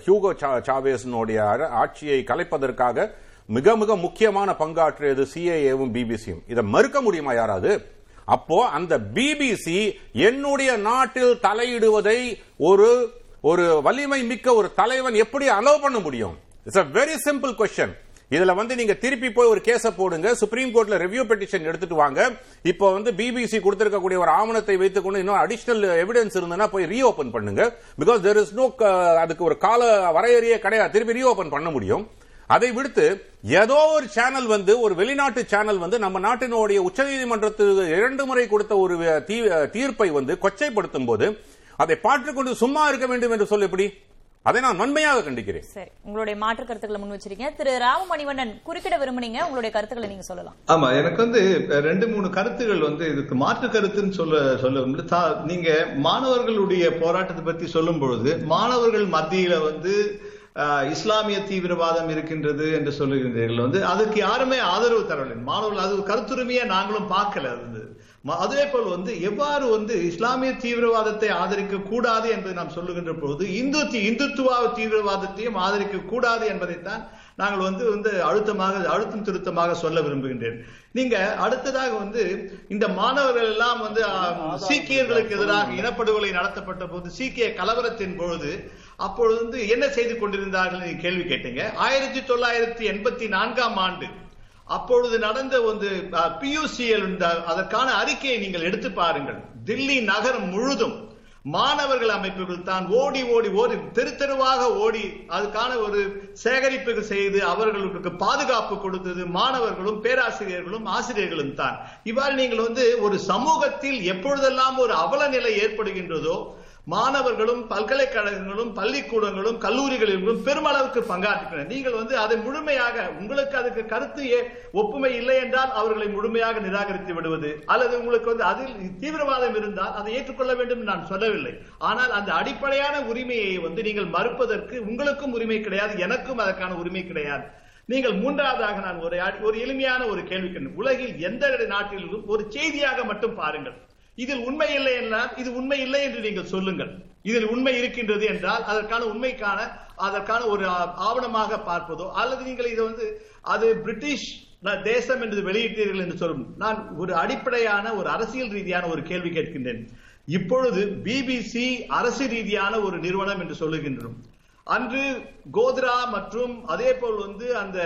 D: ஹியூகோ சா- சாவேஸினுடைய ஆட்சியை கலைப்பதற்காக மிக மிக முக்கியமான பங்காற்றியது சிஏஏவும் பிபிசியும் இதை மறுக்க முடியுமா யாராவது? அப்போ அந்த பிபிசி என்னுடைய நாட்டில் தலையிடுவதை ஒரு ஒரு வலிமை மிக்க ஒரு தலைவன் எப்படி அலோவ் பண்ண முடியும்? It's a very simple question இதுல வந்து நீங்க திருப்பி போய் ஒரு கேஸ போடுங்க சுப்ரீம் கோர்ட்ல ரிவ்யூ பெட்டிஷன் எடுத்துட்டு வாங்க. இப்போ வந்து பிபிசி கொடுத்திருக்கக்கூடிய ஒரு ஆவணத்தை வைத்துக்கொண்டு இன்னும் அடிஷனல் எவிடன்ஸ் இருந்ததுன்னா போய் ரீஓபன் பண்ணுங்க. பிகாஸ் தெர் இஸ் நோ அதுக்கு ஒரு கால வரையறையே கிடையாது. திருப்பி ரீஓபன் பண்ண முடியும். அதை விடுத்து ஏதோ ஒரு சேனல் வந்து ஒரு வெளிநாட்டு சேனல் வந்து நம்ம நாட்டினுடைய உச்சநீதிமன்றத்துக்கு இரண்டு முறை கொடுத்த ஒரு தீ- தீர்ப்பை வந்து கொச்சைப்படுத்தும் போது அதை பாற்றுக்கொண்டு சும்மா இருக்க வேண்டும் என்று சொல்ல எப்படி? அதை நான் வன்மையாக கண்டிக்கிறேன்.
B: சரி உங்களுடைய மாற்று கருத்துக்களை முன் வச்சிருக்கீங்க. திரு ராமமணிவண்ணன் குறுக்கிட விரும்புனீங்க. உங்களுடைய கருத்துக்களை நீங்க சொல்லலாம்.
E: ஆமா எனக்கு வந்து ரெண்டு மூணு கருத்துகள் வந்து இதுக்கு மாற்று கருத்துன்னு சொல்ல சொல்ல நீங்க மாணவர்களுடைய போராட்டத்தை பத்தி சொல்லும் பொழுது மாணவர்கள் மத்தியில வந்து இஸ்லாமிய தீவிரவாதம் இருக்கின்றது என்று சொல்லுகின்றீர்கள் வந்து அதுக்கு யாருமே ஆதரவு தரவில்லை. மாணவர்கள் அது கருத்துரிமையை நாங்களும் பார்க்கல அது அதே போல் வந்து எவ்வாறு வந்து இஸ்லாமிய தீவிரவாதத்தை ஆதரிக்க கூடாது என்பதை நாம் சொல்லுகின்ற பொழுது இந்து இந்துத்துவ தீவிரவாதத்தையும் ஆதரிக்க கூடாது என்பதைத்தான் நாங்கள் வந்து வந்து அழுத்தமாக அழுத்தம் திருத்தமாக சொல்ல விரும்புகின்றேன். நீங்க அடுத்ததாக வந்து இந்த மாணவர்கள் எல்லாம் வந்து சீக்கியர்களுக்கு எதிராக இனப்படுகொலை நடத்தப்பட்ட போது சீக்கிய கலவரத்தின் பொழுது அப்பொழுது வந்து என்ன செய்து கொண்டிருந்தார்கள் கேள்வி கேட்டீங்க. ஆயிரத்தி தொள்ளாயிரத்தி எண்பத்தி நான்காம் ஆண்டு அப்பொழுது நடந்த வந்து பியூசிஎல் அதற்கான அறிக்கையை நீங்கள் எடுத்து பாருங்கள். தில்லி நகரம் முழுதும் மாணவர்கள் அமைப்புகள் தான் ஓடி ஓடி ஓடி தெரு தெருவாக ஓடி அதுக்கான ஒரு சேகரிப்புகள் செய்து அவர்களுக்கு பாதுகாப்பு கொடுத்தது மாணவர்களும் பேராசிரியர்களும் ஆசிரியர்களும் தான். இவ்வாறு நீங்கள் வந்து ஒரு சமூகத்தில் எப்பொழுதெல்லாம் ஒரு அவல நிலை ஏற்படுகின்றதோ மாணவர்களும் பல்கலைக்கழகங்களும் பள்ளிக்கூடங்களும் கல்லூரிகளிலும் பெருமளவுக்கு பங்காற்றுகின்றன நீங்கள் வந்து அதை முழுமையாக உங்களுக்கு அதுக்கு கருத்து ஏ- ஒப்புமை இல்லை என்றால் அவர்களை முழுமையாக நிராகரித்து விடுவது அல்லது உங்களுக்கு வந்து அதில் தீவிரவாதம் இருந்தால் அதை ஏற்றுக்கொள்ள வேண்டும் நான் சொல்லவில்லை. ஆனால் அந்த அடிப்படையான உரிமையை வந்து நீங்கள் மறுப்பதற்கு உங்களுக்கும் உரிமை கிடையாது எனக்கும் அதற்கான உரிமை கிடையாது. நீங்கள் மூன்றாவதாக நான் ஒரு ஒரு எளிமையான ஒரு கேள்வி உலகில் எந்த நாட்டிலும் ஒரு செய்தியாக மட்டும் பாருங்கள். இதில் உண்மை இல்லை என்றால் இது உண்மை இல்லை என்று நீங்கள் சொல்லுங்கள். இதில் உண்மை இருக்கின்றது என்றால் அதற்கான உண்மைக்கான அதற்கான ஒரு ஆவணமாக பார்ப்பதோ அல்லது நீங்கள் இதை வந்து அது பிரிட்டிஷ் தேசம் என்று வெளியிட்டீர்கள் என்று சொல்லும். நான் ஒரு அடிப்படையான ஒரு அரசியல் ரீதியான ஒரு கேள்வி கேட்கின்றேன். இப்பொழுது பிபிசி அரசு ரீதியான ஒரு நிறுவனம் என்று சொல்லுகின்றோம். அன்று கோத்ரா மற்றும் அதே போல் வந்து அந்த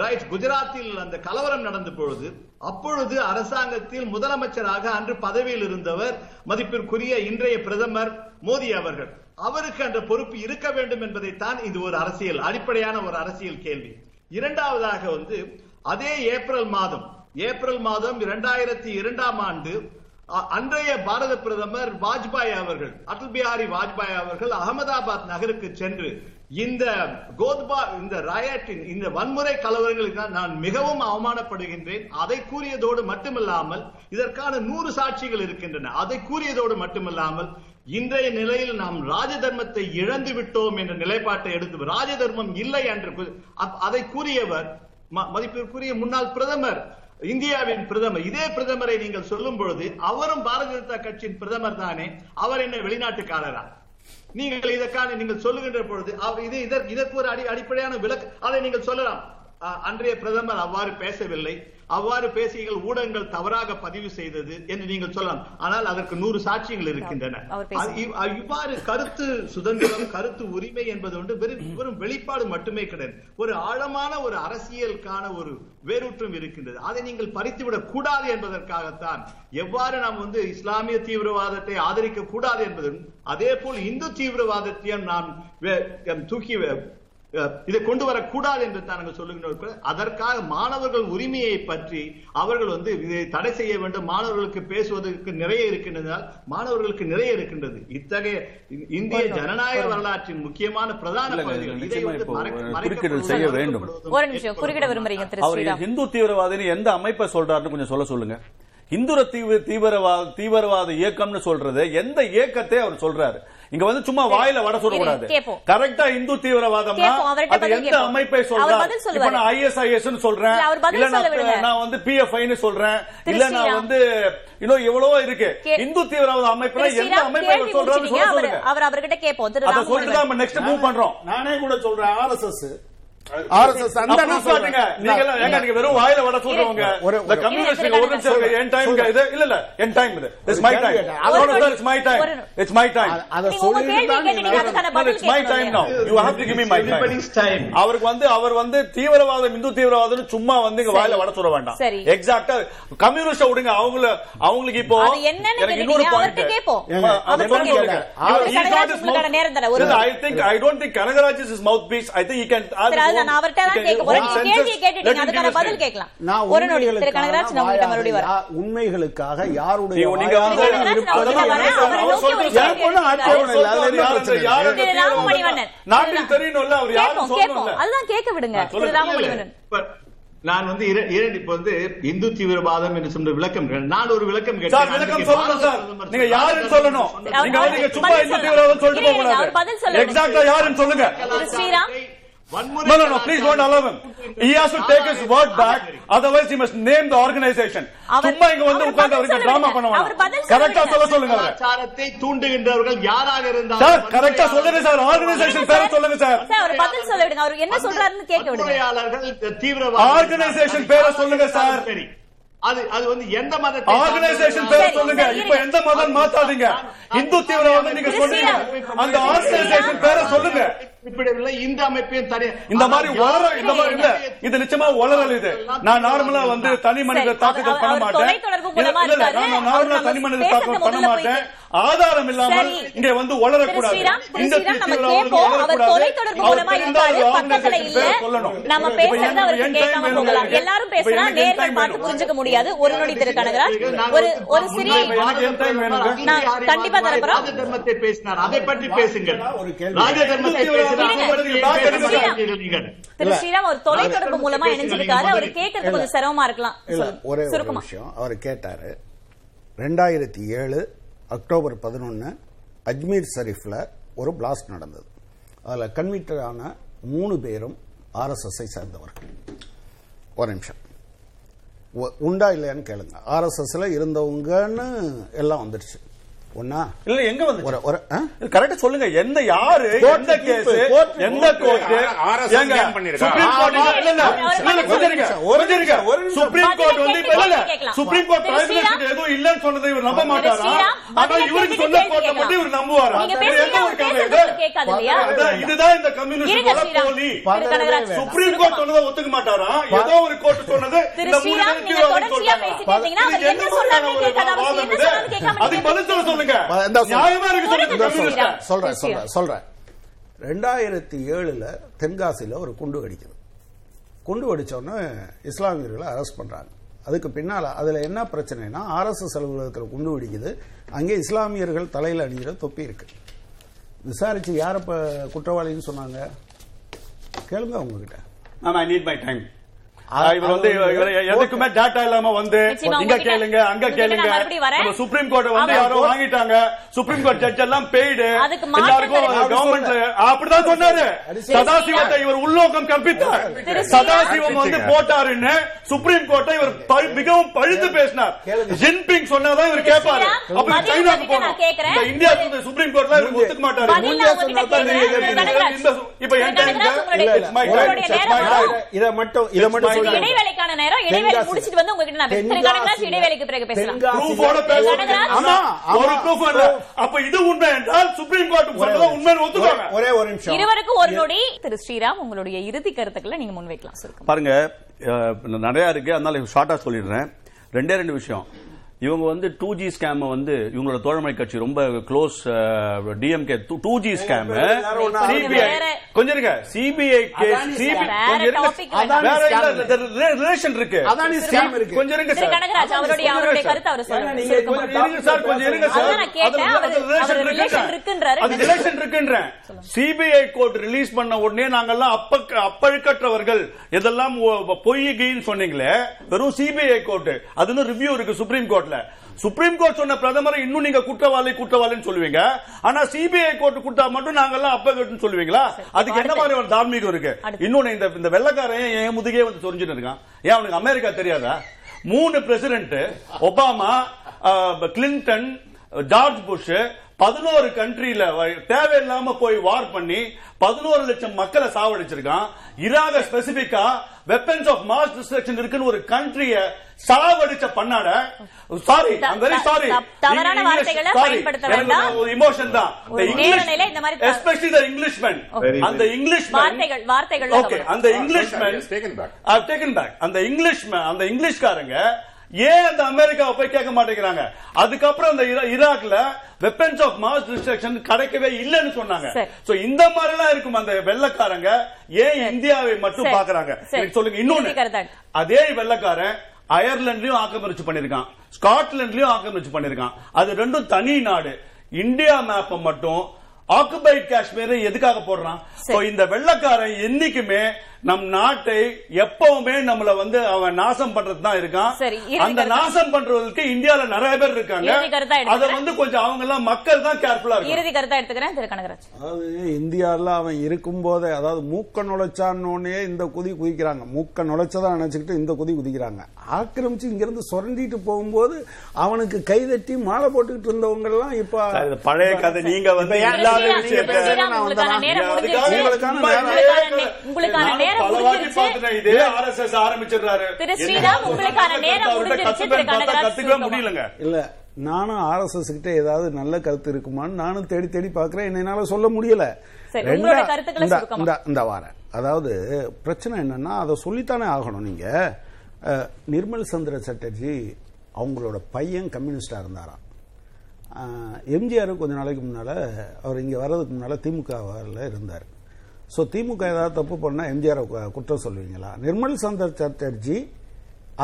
E: ரைட் குஜராத்தில் அந்த கலவரம் நடந்த பொழுது அப்பொழுது அரசாங்கத்தில் முதலமைச்சராக அன்று பதவியில் இருந்தவர் மதிப்பிற்குரிய இன்றைய பிரதமர் மோடி அவர்கள். அவருக்கு அந்த பொறுப்பு இருக்க வேண்டும் என்பதைத்தான் இது ஒரு அரசியல் அடிப்படையான ஒரு அரசியல் கேள்வி. இரண்டாவதாக வந்து அதே ஏப்ரல் மாதம் ஏப்ரல் மாதம் இரண்டாயிரத்தி இரண்டாம் ஆண்டு அன்றைய பாரத பிரதமர் வாஜ்பாய் அவர்கள் அடல் பிஹாரி வாஜ்பாய் அவர்கள் அகமதாபாத் நகருக்கு சென்று இந்த கோத்பா இந்த ராயட்டின் இந்த வன்முறை கலவரங்களுக்கு நான் மிகவும் அவமானப்படுகின்றேன். அதை கூறியதோடு மட்டுமில்லாமல் இதற்கான நூறு சாட்சிகள் இருக்கின்றன. அதை கூறியதோடு மட்டுமில்லாமல் இன்றைய நிலையில் நாம் ராஜதர்மத்தை இழந்து விட்டோம் என்ற நிலைப்பாட்டை எடுத்து ராஜதர்மம் இல்லை என்று அப்- அதை கூறியவர் ம- மதிப்பிற்குரிய முன்னாள் பிரதமர் இந்தியாவின் பிரதமர் இதே பிரதமரை நீங்கள் சொல்லும் பொழுது அவரும் பாரதிய ஜனதா கட்சியின் பிரதமர் தானே அவர் என்ன வெளிநாட்டுக்காரரா? நீங்கள் இதற்கான நீங்கள் சொல்லுகின்ற பொழுது அவர் இது இதற்கு இதற்கு ஒரு அடி அடிப்படையான விளக்கு அதை நீங்கள் சொல்லலாம். அன்றைய பிரதமர் அவ்வாறு பேசவில்லை. அவ்வாறு பேசியங்கள் ஊடகங்கள் தவறாக பதிவு செய்தது என்று நீங்கள் சொல்லலாம். ஆனால் அதற்கு நூறு சாட்சியங்கள் இருக்கின்றன. இவ்வாறு கருத்து சுதந்திரம் கருத்து உரிமை என்பது வந்து வெறும் வெளிப்பாடு மட்டுமே கிடையாது. ஒரு ஆழமான ஒரு அரசியலுக்கான ஒரு வேரூற்றம் இருக்கின்றது. அதை நீங்கள் பறித்துவிடக் கூடாது என்பதற்காகத்தான் எவ்வாறு நாம் வந்து இஸ்லாமிய தீவிரவாதத்தை ஆதரிக்க கூடாது என்பதும் அதே போல் இந்து தீவிரவாதத்தையும் நாம் தூக்கி இதை கொண்டு வரக்கூடாது என்று தான் நாங்கள் சொல்லுகிறோம் அதற்காக மாணவர்கள் உரிமையை பற்றி அவர்கள் வந்து இதை தடை செய்ய வேண்டும். மாணவர்களுக்கு பேசுவதற்கு நிறைய இருக்கின்றதால் மாணவர்களுக்கு நிறைய இருக்கின்றது. இத்தகைய இந்திய ஜனநாயக வரலாற்றின் முக்கியமான பிரதான பகுதிகள்.
F: செய்ய வேண்டும்.
B: ஒரு நிமிஷம் குறுக்கிட விரும்புறீங்க
F: அவர் இந்து தீவிரவாதின்னு எந்த அமைப்பை சொல்றாருன்னு கொஞ்சம் சொல்ல சொல்லுங்க. இந்துர தீவிர தீவிரவாத தீவிரவாத இயக்கம்னு சொல்றது எந்த இயக்கத்தை அவர் சொல்றாரு? இங்க வந்து சும்மா வாயில வட சொல்லக்கூடாது. கரெக்டா இந்து தீவிரவாதம்னா
B: அவர்கிட்ட
F: அது எந்த. அமைப்பை சொல்றாரு?
B: பதில்
F: இப்ப. நான் ஐஎஸ்ஐஎஸ் சொல்றேன்.
B: இல்ல.
F: நான் வந்து பிஎஃப்ஐன்னு சொல்றேன். இல்ல நான். வந்து இன்னும் எவ்வளவோ இருக்கு. இந்து தீவிரவாத அமைப்புல எந்த அமைப்பை அவர் சொல்லுங்க.
B: அவர் அவர்கிட்ட கேட்போம்
F: அதை சொல்லிட்டு நம்ம நெக்ஸ்ட் மூவ் பண்றோம்.
C: நானே கூட சொல்றேன் ஆர்எஸ்எஸ் ஆர்எஸ்எஸ் அந்த.
F: நீங்க எல்லாம் ஏங்க நீங்க வெறும் வாயில வட சொல்றவங்க. இந்த கம்யூனிஸ்ட் ஒரு நிமிஷம். என் டைம் இது இல்ல இல்ல என் டைம் இது. இட்ஸ் மை டைம்
C: ஒரு
F: அதோட இட்ஸ் மை டைம்
B: ஒரு-
F: இட்ஸ் மை டைம்
C: அதை
B: நீங்க உங்க
C: சொல்லிட்டு
B: கேள்வி
C: தான்
B: கேட்டு நீங்க அதுக்கான பதில்
F: இட்ஸ் மை டைம் நோ
B: கேட்கணும்
F: you have to give me my time
E: Everybody's time.
F: அவருக்கு வந்து அவர் வந்து தீவிரவாதம் இந்து தீவிரவாதம் சும்மா வந்து இங்க வாயில வட சொல்ல வேண்டாம். எக்ஸாக்ட்டா கம்யூனிஸ்ட் விடுங்க. அவங்கள அவங்களுக்கு இப்போ
B: அது என்னன்னு
F: எனக்கு இன்னொரு point I think I don't think Kanagaraj is mouthpiece I think you can
B: நான் அவர்கிட்ட தான் கேட்க போறேன். நீங்க கேள்வியை கேட்டுட்டீங்க. அதுக்கான பதில் கேட்கலாம்.
C: நான்
B: ஒரு நொடி. திரு கனகராஜ், நான் உங்கள்கிட்ட
C: உண்மைகளுக்காக
B: மறுபடியும் வரேன்.
C: யா- உண்மைகளுக்காக யாருடைய
F: நீங்க-
B: நான்
F: தெரியணும்ல அவர்
B: கேட்போம், அதுதான் கேட்க விடுங்க திரு. ராமமணிவண்ணன்
E: வந்து இர- இரண்டு இப்ப வந்து இந்து தீவிரவாதம் என்று சொல்ற விளக்கம். நான் ஒரு விளக்கம்
F: சார்
E: கேட்டேன்
F: விளக்கம் சொல்லணும் சார் நீங்க. யாருன்னு சொல்லணும். நீங்க சும்மா இந்து. தீவிரவாதம் சொல்லிட்டு போக கூடாது. எக்ஸாக்ட்டா யாருன்னு சொல்லுங்க
B: Sriram
F: No, no, no, please don't allow him. He has to take his word back. Otherwise, he must name the organization. சும்மா இங்க வந்து உட்கார்ந்து அவருக்கு டிராமா
B: விடுங்க.
F: பண்ண
B: அவர் பதில்
F: வேணாம்
B: சொல்ல
F: கரெக்டா. சொல்ல சொல்லுங்க அவரை
E: கலாச்சாரத்தை தூண்டுகின்றவர்கள் யாராக இருந்தாலும்
F: சார் கரெக்டா சொல்லுங்க சார் ஆர்கனைசேஷன் பேரை சொல்லுங்க சார்
B: சார் அவர் பதில் சொல்ல விடுங்க அவர் என்ன சொல்றாருன்னு கேட்க விடுங்க
E: தீவிரவாத
F: Organization பேரை சொல்லுங்க சார்.
E: சரி அது அது வந்து எந்த மதத்தை
F: ஆர்கனைசேஷன் பேரை சொல்லுங்க இப்ப. எந்த மதம் மாத்தாதீங்க இந்து தீவிரவாதம் நீங்க சொல்றீங்க
B: ஸ்ரீராம்.
F: அந்த ஆர்கனைசேஷன் பேரை சொல்லுங்க
E: குறிப்பிடவில்லை இந்த அமைப்பையும் தனி
F: இந்த மாதிரி வளர இந்த மாதிரி இல்ல இது நிச்சயமா வளரல் இது. நான் நார்மலா வந்து தனி மனித தாக்குதல் பண்ண மாட்டேன். நார்மலா தனி மனித தாக்குதல் பண்ண மாட்டேன். ஆதாரம் இல்லாமல். இங்க வந்து இந்த
B: நம்ம பேசுறது அவருக்கு கேட்காம போகலாம். எல்லாரும் பேசினா நேர்கள் பார்த்து. புரிஞ்சுக்க முடியாது. ஒரு நொடி திரு கனகராஜ். ஒரு ஒரு சிறிய கண்டிப்பா தரப்போறோம்.
E: தர்மத்தை பேசினார். அதை பற்றி பேசுங்கள்?
B: திரு ஸ்ரீராம் ஒரு தொலைத்தொடர்பு. மூலமா இணைஞ்சிருக்காரு. அவர் கேட்கறது கொஞ்சம் சிரமமா இருக்கலாம்.
C: ஒரே விஷயம். அவர் கேட்டாரு ரெண்டாயிரத்தி ஏழு அக்டோபர் பதினொன்று அஜ்மீர் ஷரீஃபில் ஒரு பிளாஸ்ட் நடந்தது. அதில் கன்விக்டட் மூணு பேரும் ஆர்எஸ்எஸ்ஐ சேர்ந்தவர்கள். ஒரு நிமிஷம். உ- உண்டா இல்லையான்னு கேளுங்க. ஆர்எஸ்எஸ்ல இருந்தவங்கன்னு எல்லாம் வந்துடுச்சு ஒன்னா
F: இல்ல எங்க வந்து
C: ஒரு ஒரு ஆ?
F: கரெக்டா சொல்லுங்க எந்த யாரு
C: Court
F: எந்த
C: தீர்ப்பு,
F: கேஸ்
C: court
F: எந்த கோர்ட்? சுப்ரீம் வந்து இல்ல. Supreme private. எதுவும் இல்லன்னு சொன்னதை இவர் நம்ப மாட்டாரா ஆனா இவருக்கு
B: கேட்டு
F: சொன்ன
B: கேள்வி
F: கோர்ட்டை மட்டும் இவர் நம்புவாரா இதுதான் இந்த கம்யூனிஸ்ட் போல. சுப்ரீம் கோர்ட் சொன்னதை ஒத்துக்க மாட்டாரா? ஏதோ ஒரு கோர்ட் சொன்னது. இந்த மூணு அதுக்கு பதில் சொல்ல சொல்லுங்க. நியாயமா இருக்கு.
C: சொல்றேன். சொல்றேன் சொல்றேன். ரெண்டாயிரத்தி ஏழுல தென்காசியில ஒரு குண்டு வெடிக்குது. குண்டு வெடிச்ச உடனே இஸ்லாமியர்களை அரெஸ்ட் பண்றாங்க. அதுக்கு பின்னால அதுல என்ன பிரச்சனைனா ஆர்எஸ்எஸ் அலுவலகத்தில் குண்டு வெடிக்குது. அங்கே இஸ்லாமியர்கள் தலையில் அணிகிற தொப்பி இருக்கு. விசாரிச்சு யார் இப்போ குற்றவாளின்னு சொன்னாங்க? கேளுங்க உங்ககிட்ட.
F: Ma'am I need my time இவர் வந்து எதுக்குமே டேட்டா இல்லாம வந்து இங்க கேளுங்க அங்க கேளுங்க. சுப்ரீம் கோர்ட் வந்து யாரோ வாங்கிட்டாங்க. சுப்ரீம் கோர்ட் ஜட்ஜ் எல்லாம் பெய்டு எல்லாருக்கும் கவர்மெண்ட் அப்படிதான் சொன்னாரு. சதாசிவத்தை இவர் உள்நோக்கம் கற்பித்தார்.
B: திரு
F: சதாசிவம் வந்து. போட்டாருன்னு சுப்ரீம் கோர்ட்டை இவர் மிகவும் பழுத்து பேசினார். ஜின்பிங் சொன்னாதான் இவர் கேட்பாரு
B: ஸ்ரீராம்,
F: அப்ப
B: பதில்
F: சைனாக்கு. இந்த இந்தியா சுப்ரீம் கோர்ட்ல இவர் ஒத்துக்க மாட்டாரு இப்ப.
C: இதை மட்டும் இதை மட்டும்
B: இடைவேளைக்கான நேரம் இடைவேளை
C: தென்காசி-
B: முடிச்சிட்டு வந்து உங்ககிட்ட நான் பேசுறேன். திரு கனகராஜ்
C: தென்காசியில-
B: இடைவேளைக்கு பிறகு பேசலாம்
C: தென்காசியில-
F: ப்ரூஃபோட பேசுறேன்.
B: கனகராஜ்.
F: ஆமா,
C: ஆமா,
F: ஒரு
C: ஆமா.
F: ப்ரூஃப் இல்ல. அப்ப இது உண்மை என்றால் சுப்ரீம் கோர்ட் ஒத்துக்கோங்க
C: ஒரே ஒரு நிமிஷம்
B: இருவருக்கும் ஒரு நொடி திரு ஸ்ரீராம் உங்களுடைய இறுதி கருத்துக்களை நீங்க முன்வைக்கலாம் சுருக்கம்
F: பாருங்க நிறைய இருக்கு அதனால ஷார்ட்டா சொல்லிடுறேன் ரெண்டே ரெண்டு விஷயம் இவங்க வந்து டூ ஜி ஸ்கேம் வந்து இவங்களோட தோழமை கட்சி ரொம்ப close DMK two G scam CBI கொஞ்சம் இருங்க. சிபிஐ கேஸ் ரிலேஷன் இருக்கு.
C: இருக்கு.
F: கொஞ்சம் இருங்க
B: திரு
F: சார்
B: கனகராஜ் அவருடைய அவருடைய கருத்தை அவர்
C: ஏன்னா
B: சொல்லுங்க
F: சார் கொஞ்சம் இருங்க சார்.
B: இருக்குன்றாரு.
F: அது ரிலேஷன் இருக்குன்றேன். சிபிஐ கோர்ட் ரிலீஸ் பண்ண உடனே நாங்கெல்லாம் அப்ப அப்பழுக்கற்றவர்கள். இதெல்லாம் பொய் கீன்னு சொன்னீங்களே வெறும் சிபிஐ கோர்ட் அதுன்னு ரிவ்யூ இருக்கு சுப்ரீம் கோர்ட்ல சுப்ரீம் கோர்ட் சொன்ன பிரதமரை இன்னும் நீங்க குற்றவாளி குற்றவாளின்னு சொல்லுவீங்க. ஆனா சிபிஐ கோர்ட் கொடுத்தா மட்டும் நாங்கெல்லாம் அப்பகட்டுன்னு சொல்லுவீங்களா? அதுக்கு என்ன மாதிரி ஒரு தார்மீகம் இருக்கு. இன்னொன்னு இந்த இந்த வெள்ளக்காரன் என் முதுகே வந்து சொரிஞ்சுட்டு இருக்கான்? ஏன் அவனுக்கு அமெரிக்கா தெரியாதா? மூணு president Obama Clinton George Bush பதினோரு கண்ட்ரில தேவையில்லாம போய் வார் பண்ணி பதினோரு லட்சம் மக்களை சாவடிச்சிருக்கான். ஈராக ஸ்பெசிபிக்கா வெப்பன்ஸ் ஆஃப் மாஸ் டிஸ்ட்ரக்ஷன் இருக்குன்னு ஒரு கண்ட்ரிய சாவடிச்ச பண்ணாட. சாரி
B: த-
F: வெரி சாரி
B: தவறான வார்த்தைகளை பயன்படுத்த வேண்டாம்.
F: இமோஷன் தான்.
B: ஒரு நேர நிலை இந்த மாதிரி
F: எஸ்பெஷலி த இங்கிலீஷ்மேன்
E: Very,
F: அந்த இங்கிலீஷ்மேன்
B: வார்த்தைகள் வார்த்தைகள்
F: ஓகே அந்த இங்கிலீஷ்மேன்
D: back.
F: டேக்கன் பேக் அந்த இங்கிலீஷ் அந்த இங்கிலீஷ்காரங்க ஏன் அந்த அமெரிக்காவை போய் கேட்க மாட்டேங்கிறாங்க? அதுக்கப்புறம் அந்த ஈரா- ஈராக்ல வெப்பன்ஸ் ஆஃப் மாஸ் டிஸ்ட்ரக்ஷன் கிடைக்கவே இல்லைன்னு சொன்னாங்க. சோ இந்த மாதிரி எல்லாம் இருக்கும் அந்த வெள்ளக்காரங்க. ஏன் இந்தியாவை மட்டும். பாக்குறாங்க சொல்லுங்க இன்னொன்னு. அதே வெள்ளக்காரன் அயர்லாண்ட்லயும் ஆக்கிரமிச்சு பண்ணிருக்கான் ஸ்காட்லாண்ட்லயும் ஆக்கிரமிச்சு பண்ணிருக்கான் அது ரெண்டும் தனி நாடு. இந்தியா மேப்பை மட்டும் ஆக்குபைட் காஷ்மீரை எதுக்காக போடுறான்? இந்த வெள்ளக்காரன் என்னைக்குமே நம் நாட்டை எப்பவுமே நம்மள வந்து அவன் நாசம் பண்றது தான் இருக்கான் அந்த. நாசம் பண்றதுக்கு இந்தியால நிறைய பேர் இருக்காங்க அத. வந்து கொஞ்சம் அவங்க எல்லாம் மக்கள் தான் கேர்ஃபுல்லா இருக்கும்
B: இறுதி கருத்தா எடுத்துக்கிறேன் திரு கனகராஜ்
C: அதாவது இந்தியாவில் அவன் இருக்கும்போதே அதாவது மூக்க நுழைச்சான்னே இந்த குதி குதிக்கிறாங்க மூக்க நுழைச்சதா நினைச்சுக்கிட்டு இந்த குதி குதிக்கிறாங்க ஆக்கிரமிச்சு இங்கிருந்து சுரண்டிட்டு போகும்போது அவனுக்கு கைதட்டி மாலை போட்டுக்கிட்டு இருந்தவங்க எல்லாம் இப்ப
F: பழைய கதை நீங்க வந்து
B: ஸ்ரீராம்,
F: விஷயத்தை
B: உங்களுக்கான நேரம்
C: நேரம்
F: இதே ஆரம்பிச்சிடுறாரு.
B: திரு ஸ்ரீராம்? உங்களுக்கான நேரம் முடிஞ்சிருச்சு. திரு
F: கத்துக்கவே. முடியலங்க
C: இல்ல நானும் ஆர்எஸ்எஸ் கிட்ட ஏதாவது நல்ல கருத்து இருக்குமான்னு நானும் தேடி தேடி பாக்குறேன் என்னால சொல்ல முடியல இந்த-
B: சுருக்கமா.
C: இந்த- இந்த வாரேன் அதாவது பிரச்சனை என்னன்னா அதை சொல்லித்தானே ஆகணும் நீங்க அஹ், நிர்மல் சந்திர சட்டர்ஜி அவங்களோட பையன் கம்யூனிஸ்டா இருந்தாராம் எம்ஜிஆர் கொஞ்ச நாளைக்கு முன்னால அவர் இங்க வர்றதுக்கு முன்னால திமுகவில் இருந்தார் ஸோ திமுக ஏதாவது தப்பு பண்ணால் எம்ஜிஆரை குற்றம் சொல்லுவீங்களா? நிர்மல் சந்தர் சட்டர்ஜி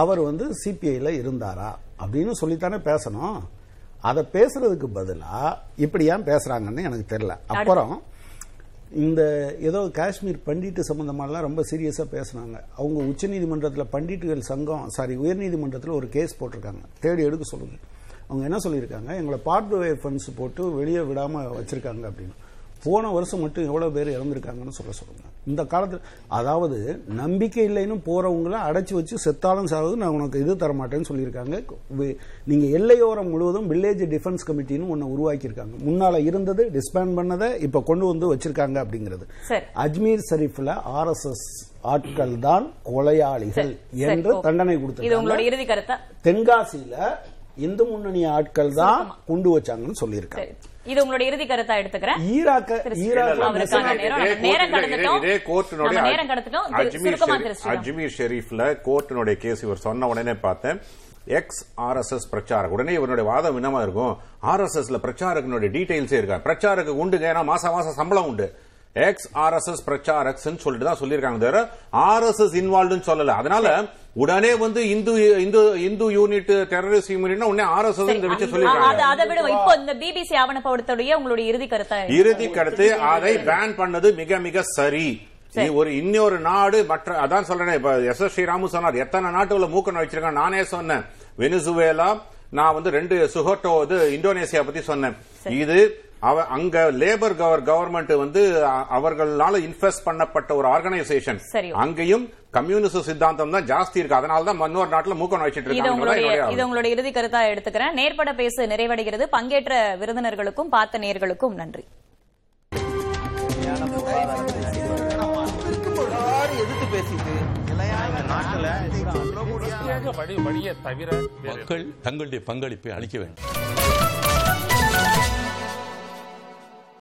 C: அவர் வந்து சிபிஐயில் இருந்தாரா? அப்படின்னு சொல்லித்தானே பேசணும். அதை பேசுறதுக்கு பதிலாக இப்படி ஏன் பேசுறாங்கன்னு எனக்கு தெரில அப்புறம் இந்த ஏதோ காஷ்மீர் பண்டிட்டு சம்மந்தமாலாம் ரொம்ப சீரியஸாக பேசுனாங்க. அவங்க உச்சநீதிமன்றத்தில் பண்டிட்டுகள் சங்கம் சாரி உயர்நீதிமன்றத்தில் ஒரு கேஸ் போட்டிருக்காங்க. தேடி எடுக்க சொல்லுங்க அவங்க என்ன சொல்லியிருக்காங்க? எங்களை பார்ட் ஃபண்ட்ஸ் போட்டு வெளியே விடாமல் வச்சுருக்காங்க அப்படின்னு. போன வருஷம் மட்டும் எவ்வளவு பேர் இறந்திருக்காங்கன்னு சொல்ல சொல்லுங்க. இந்த காலத்துல அதாவது நம்பிக்கை இல்லைன்னு போறவங்கள அடைச்சு வச்சு செத்தாலும் சாவது நான் உனக்கு இது தர மாட்டேன்னு சொல்லியிருக்காங்க நீங்க எல்லையோரம் முழுவதும் வில்லேஜ் டிஃபென்ஸ் கமிட்டின்னு ஒன்னு உருவாக்கியிருக்காங்க. முன்னால இருந்தது டிஸ்பேண்ட் பண்ணதை இப்ப கொண்டு வந்து வச்சிருக்காங்க அப்படிங்கிறது. அஜ்மீர் ஷரீஃப்ல ஆர்எஸ்எஸ் ஆட்கள் தான் கொலையாளிகள் என்று. தண்டனை கொடுத்திருக்காங்க. தென்காசியில இந்து முன்னணி ஆட்கள் தான் கொண்டு வச்சாங்கன்னு சொல்லியிருக்காங்க.
B: இது உங்களோட இறுதி கருத்தா எடுத்துக்கிறேன்.
D: கோர்ட்டினுடைய அஜ்மீர் ஷெரீஃப்ல கேஸ் இவர் சொன்ன உடனே பார்த்தேன். எக்ஸ் ஆர்எஸ்எஸ் பிரச்சாரக். உடனே இவருடைய வாதம் என்னமா இருக்கும்? ஆர்எஸ்எஸ்ல பிரச்சாரகனுடைய டீடைல்ஸே இருக்கா பிரச்சாரக்கு உண்டுங்க ஏன்னா மாசம் மாசம் சம்பளம் உண்டு. எக்ஸ் ஆர்எஸ்எஸ் பிரச்சாரக்ஸ் சொல்லிட்டு தான் சொல்லியிருக்காங்க தவிர ஆர்எஸ்எஸ் இன்வால்வ்னு சொல்லல. அதனால உடனே வந்து இந்து இந்து இந்து யூனிட் டெரரிஸ்ட் யூனிட்னா உடனே ஆர்எஸ்எஸ் வச்சு
B: அது
D: சொல்லிருக்காங்க
B: அதை விட. இப்போ இந்த பிபிசி ஆவணப்படுத்தோடைய உங்களுடைய இறுதி கருத்தை
D: இறுதி கருத்து அதை பேன் பண்ணது மிக மிக சரி. ஒரு இன்னொரு நாடு மற்ற அதான் சொல்றேன் இப்ப எஸ் எஸ் ஸ்ரீராமு சொன்னார் எத்தனை நாட்டுல மூக்கன் வச்சிருக்காங்க? நானே சொன்னேன். வெனிசுவேலா நான் வந்து ரெண்டு சுகோட்டோ இது இந்தோனேசியா பத்தி சொன்னேன். இது அவ அங்க லேபர் கவர் கவர்மெண்ட் வந்து அவர்களால இன்வெஸ்ட் பண்ணப்பட்ட ஒரு ஆர்கனைசேஷன். அங்கேயும் கம்யூனிஸ்ட் சித்தாந்தம் தான் ஜாஸ்தி இருக்கு. அதனால தான் இன்னொரு நாட்டுல மூக்கன் வச்சிட்டு இருக்காங்க
B: இது உங்களுடைய இறுதி கருத்தா எடுத்துக்கிறேன். நேர்பட பேசு நிறைவடைகிறது. பங்கேற்ற விருந்தினர்களுக்கும் பார்த்த நேர்களுக்கும் நன்றி.
A: எதிர்த்து பேசிட்டு இந்த நாட்டுல
G: மக்கள் தங்களுடைய பங்களிப்பை அளிக்க வேண்டும்.